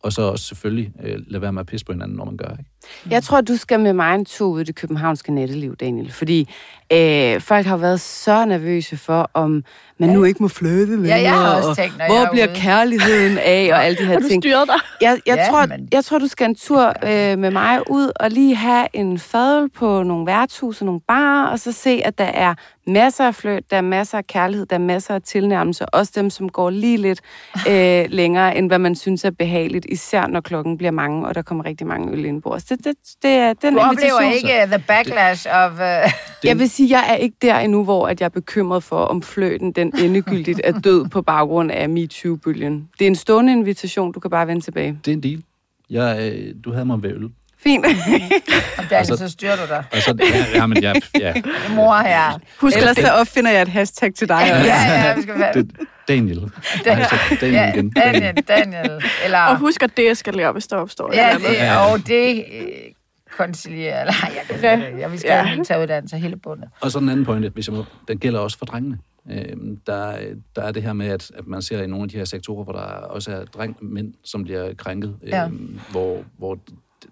og så også selvfølgelig øh, lade være med at pisse på hinanden, når man gør, ikke? Jeg tror, du skal med mig en tur ud i det københavnske natteliv, Daniel. Fordi øh, folk har været så nervøse for, om man nu ikke må flytte længere. jeg har også og tænkt, når hvor er bliver ude. kærligheden af, og alle de her Har du ting. dig? Jeg, jeg, Ja, tror, men- jeg tror, du skal en tur øh, med mig ud og lige have en fadel på nogle værtshus og nogle barer, og så se, at der er masser af fløjt, der er masser af kærlighed, der er masser af tilnærmelser, også dem, som går lige lidt øh, længere, end hvad man synes er behageligt, især når klokken bliver mange, og der kommer rigtig mange øl indbords. Det, det, det er den Du oplever invitation. ikke the backlash of... Uh, Jeg vil sige, jeg er ikke der endnu, hvor at jeg er bekymret for, om fløten den endegyldigt er død på baggrund af MeToo-bølgen. Det er en stående invitation, du kan bare vende tilbage. Det er en deal. Jeg, øh, du havde mig ved øl. Fint. og Daniel, Altså- så styrer du dig. Og så, ja, ja, men ja, ja. Mor her. Husk, Ellers så opfinder jeg et hashtag til dig Ja, også. ja, vi skal være... Det, Daniel. Dan- Altså, Daniel Ja, igen. Daniel, Daniel. Eller... og husk at deeskalere, hvis der opstår et Ja, eller andet. det, og det øh, konciliere, eller jeg kan Ja. det. Jeg vil Ja. gerne tage uddannelse hele bundet. Og så den anden pointe, hvis jeg må, den gælder også for drengene. Øhm, der, der er det her med, at, at man ser i nogle af de her sektorer, hvor der også er dreng, mænd, som bliver krænket, Ja. øhm, hvor, hvor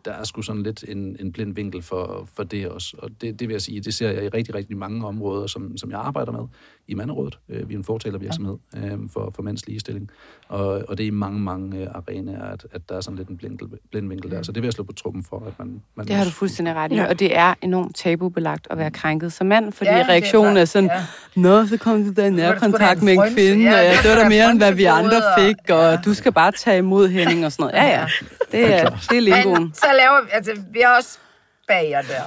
der er sgu sådan lidt en, en blind vinkel for, for det også. Og det, det vil jeg sige, det ser jeg i rigtig, rigtig mange områder, som, som jeg arbejder med i Manderådet. Øh, vi er en fortalervirksomhed øh, for, for mænds ligestilling. Og, og det er i mange, mange øh, arenaer, at, at der er sådan lidt en blind, blind vinkel der. Så det vil jeg slå på truppen for, at man... man Det har du fuldstændig ret i, Ja. og det er enormt tabubelagt at være krænket som mand, fordi Ja, ja, er reaktionen er, klart, sådan, ja. Nå, så kom du der i nærkontakt med en frynse. kvinde, Ja, og ja, det var er da mere, end hvad vi andre fik, og du skal bare tage imod Henning og sådan noget. Ja, ja, det er, det er lingoen. Men så laver vi, altså, vi har også bager der.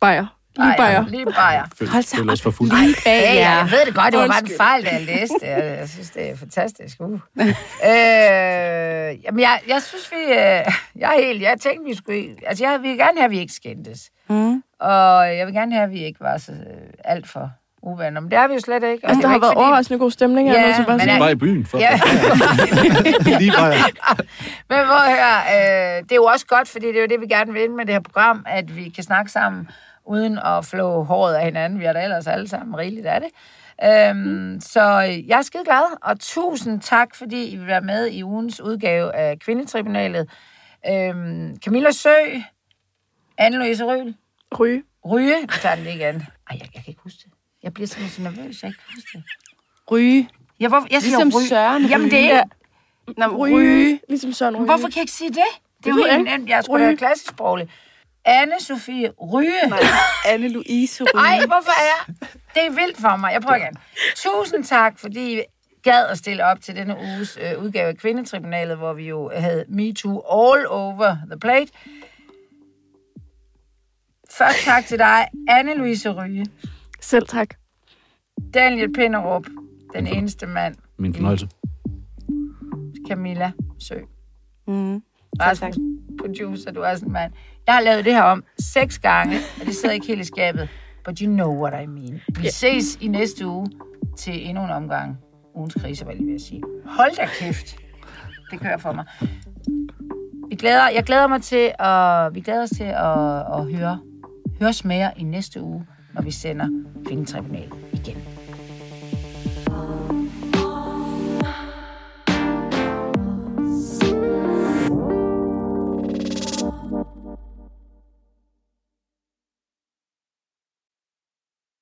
Bajer. Lige bajer. Lige bajer. Hold så os for fuld. Lige bag Ja, jeg ved det godt, det var bare en fejl, da jeg læste det. Jeg, jeg synes, det er fantastisk. Uh. øh, jamen, jeg, jeg synes, vi... Øh, jeg er helt... Jeg tænkte, vi skulle... Altså, jeg vil gerne have, at vi ikke skændtes. Mm. Og jeg vil gerne have, at vi ikke var så øh, alt for uvenner. Men det er vi jo slet ikke. Altså, det der har ikke været fordi- overraskende god stemning. Ja, jeg er nødt til bare men er- Bare i byen. For Ja. Lige bare. Men at høre, øh, det er jo også godt, fordi det er jo det, vi gerne vil med det her program, at vi kan snakke sammen, uden at flå håret af hinanden. Vi er da ellers alle sammen rigeligt af det. Øhm, så jeg er skide glad, og tusind tak, fordi I vil være med i ugens udgave af Kvindetribunalet. Øhm, Camilla Sø, Anne-Louise Røhl, Ryge. Ryge, jeg tager den lige igen. Ej, jeg, jeg kan ikke huske det. Jeg bliver simpelthen så nervøs, jeg kan ikke huske det. Ryge. Jeg, hvorfor, jeg siger Ligesom Ryge. Søren Jamen, det er Ryge. ikke... Nå, Ryge. ryge. Ligesom Søren Ryge. Hvorfor kan jeg ikke sige det? Det er jo jeg helt nemt. Jeg Ryge. have klassisk sproglig. Anne-Sophie Ryge. Anne-Louise Ryge. Ej, hvorfor er jeg? Det er vildt for mig. Jeg prøver igen. Tusind tak, fordi I gad at stille op til denne uges øh, udgave af Kvindetribunalet, hvor vi jo havde MeToo all over the plate. Først tak til dig, Anne-Louise Ryge. Selv tak. Daniel Pinderup, den eneste mand. Min fornøjelse. Camilla Sø. Mm. Rasmus, producer, du er sådan en mand. Jeg har lavet det her om seks gange, og det sidder ikke helt i skabet. But you know what I mean. Vi ses i næste uge til endnu en omgang. Ugens krise, var jeg lige ved at sige. Hold da kæft. Det kører for mig. Vi glæder, jeg glæder mig til at, vi glæder os til at, at høre, høres mere i næste uge, når vi sender Kvindetribunalet igen.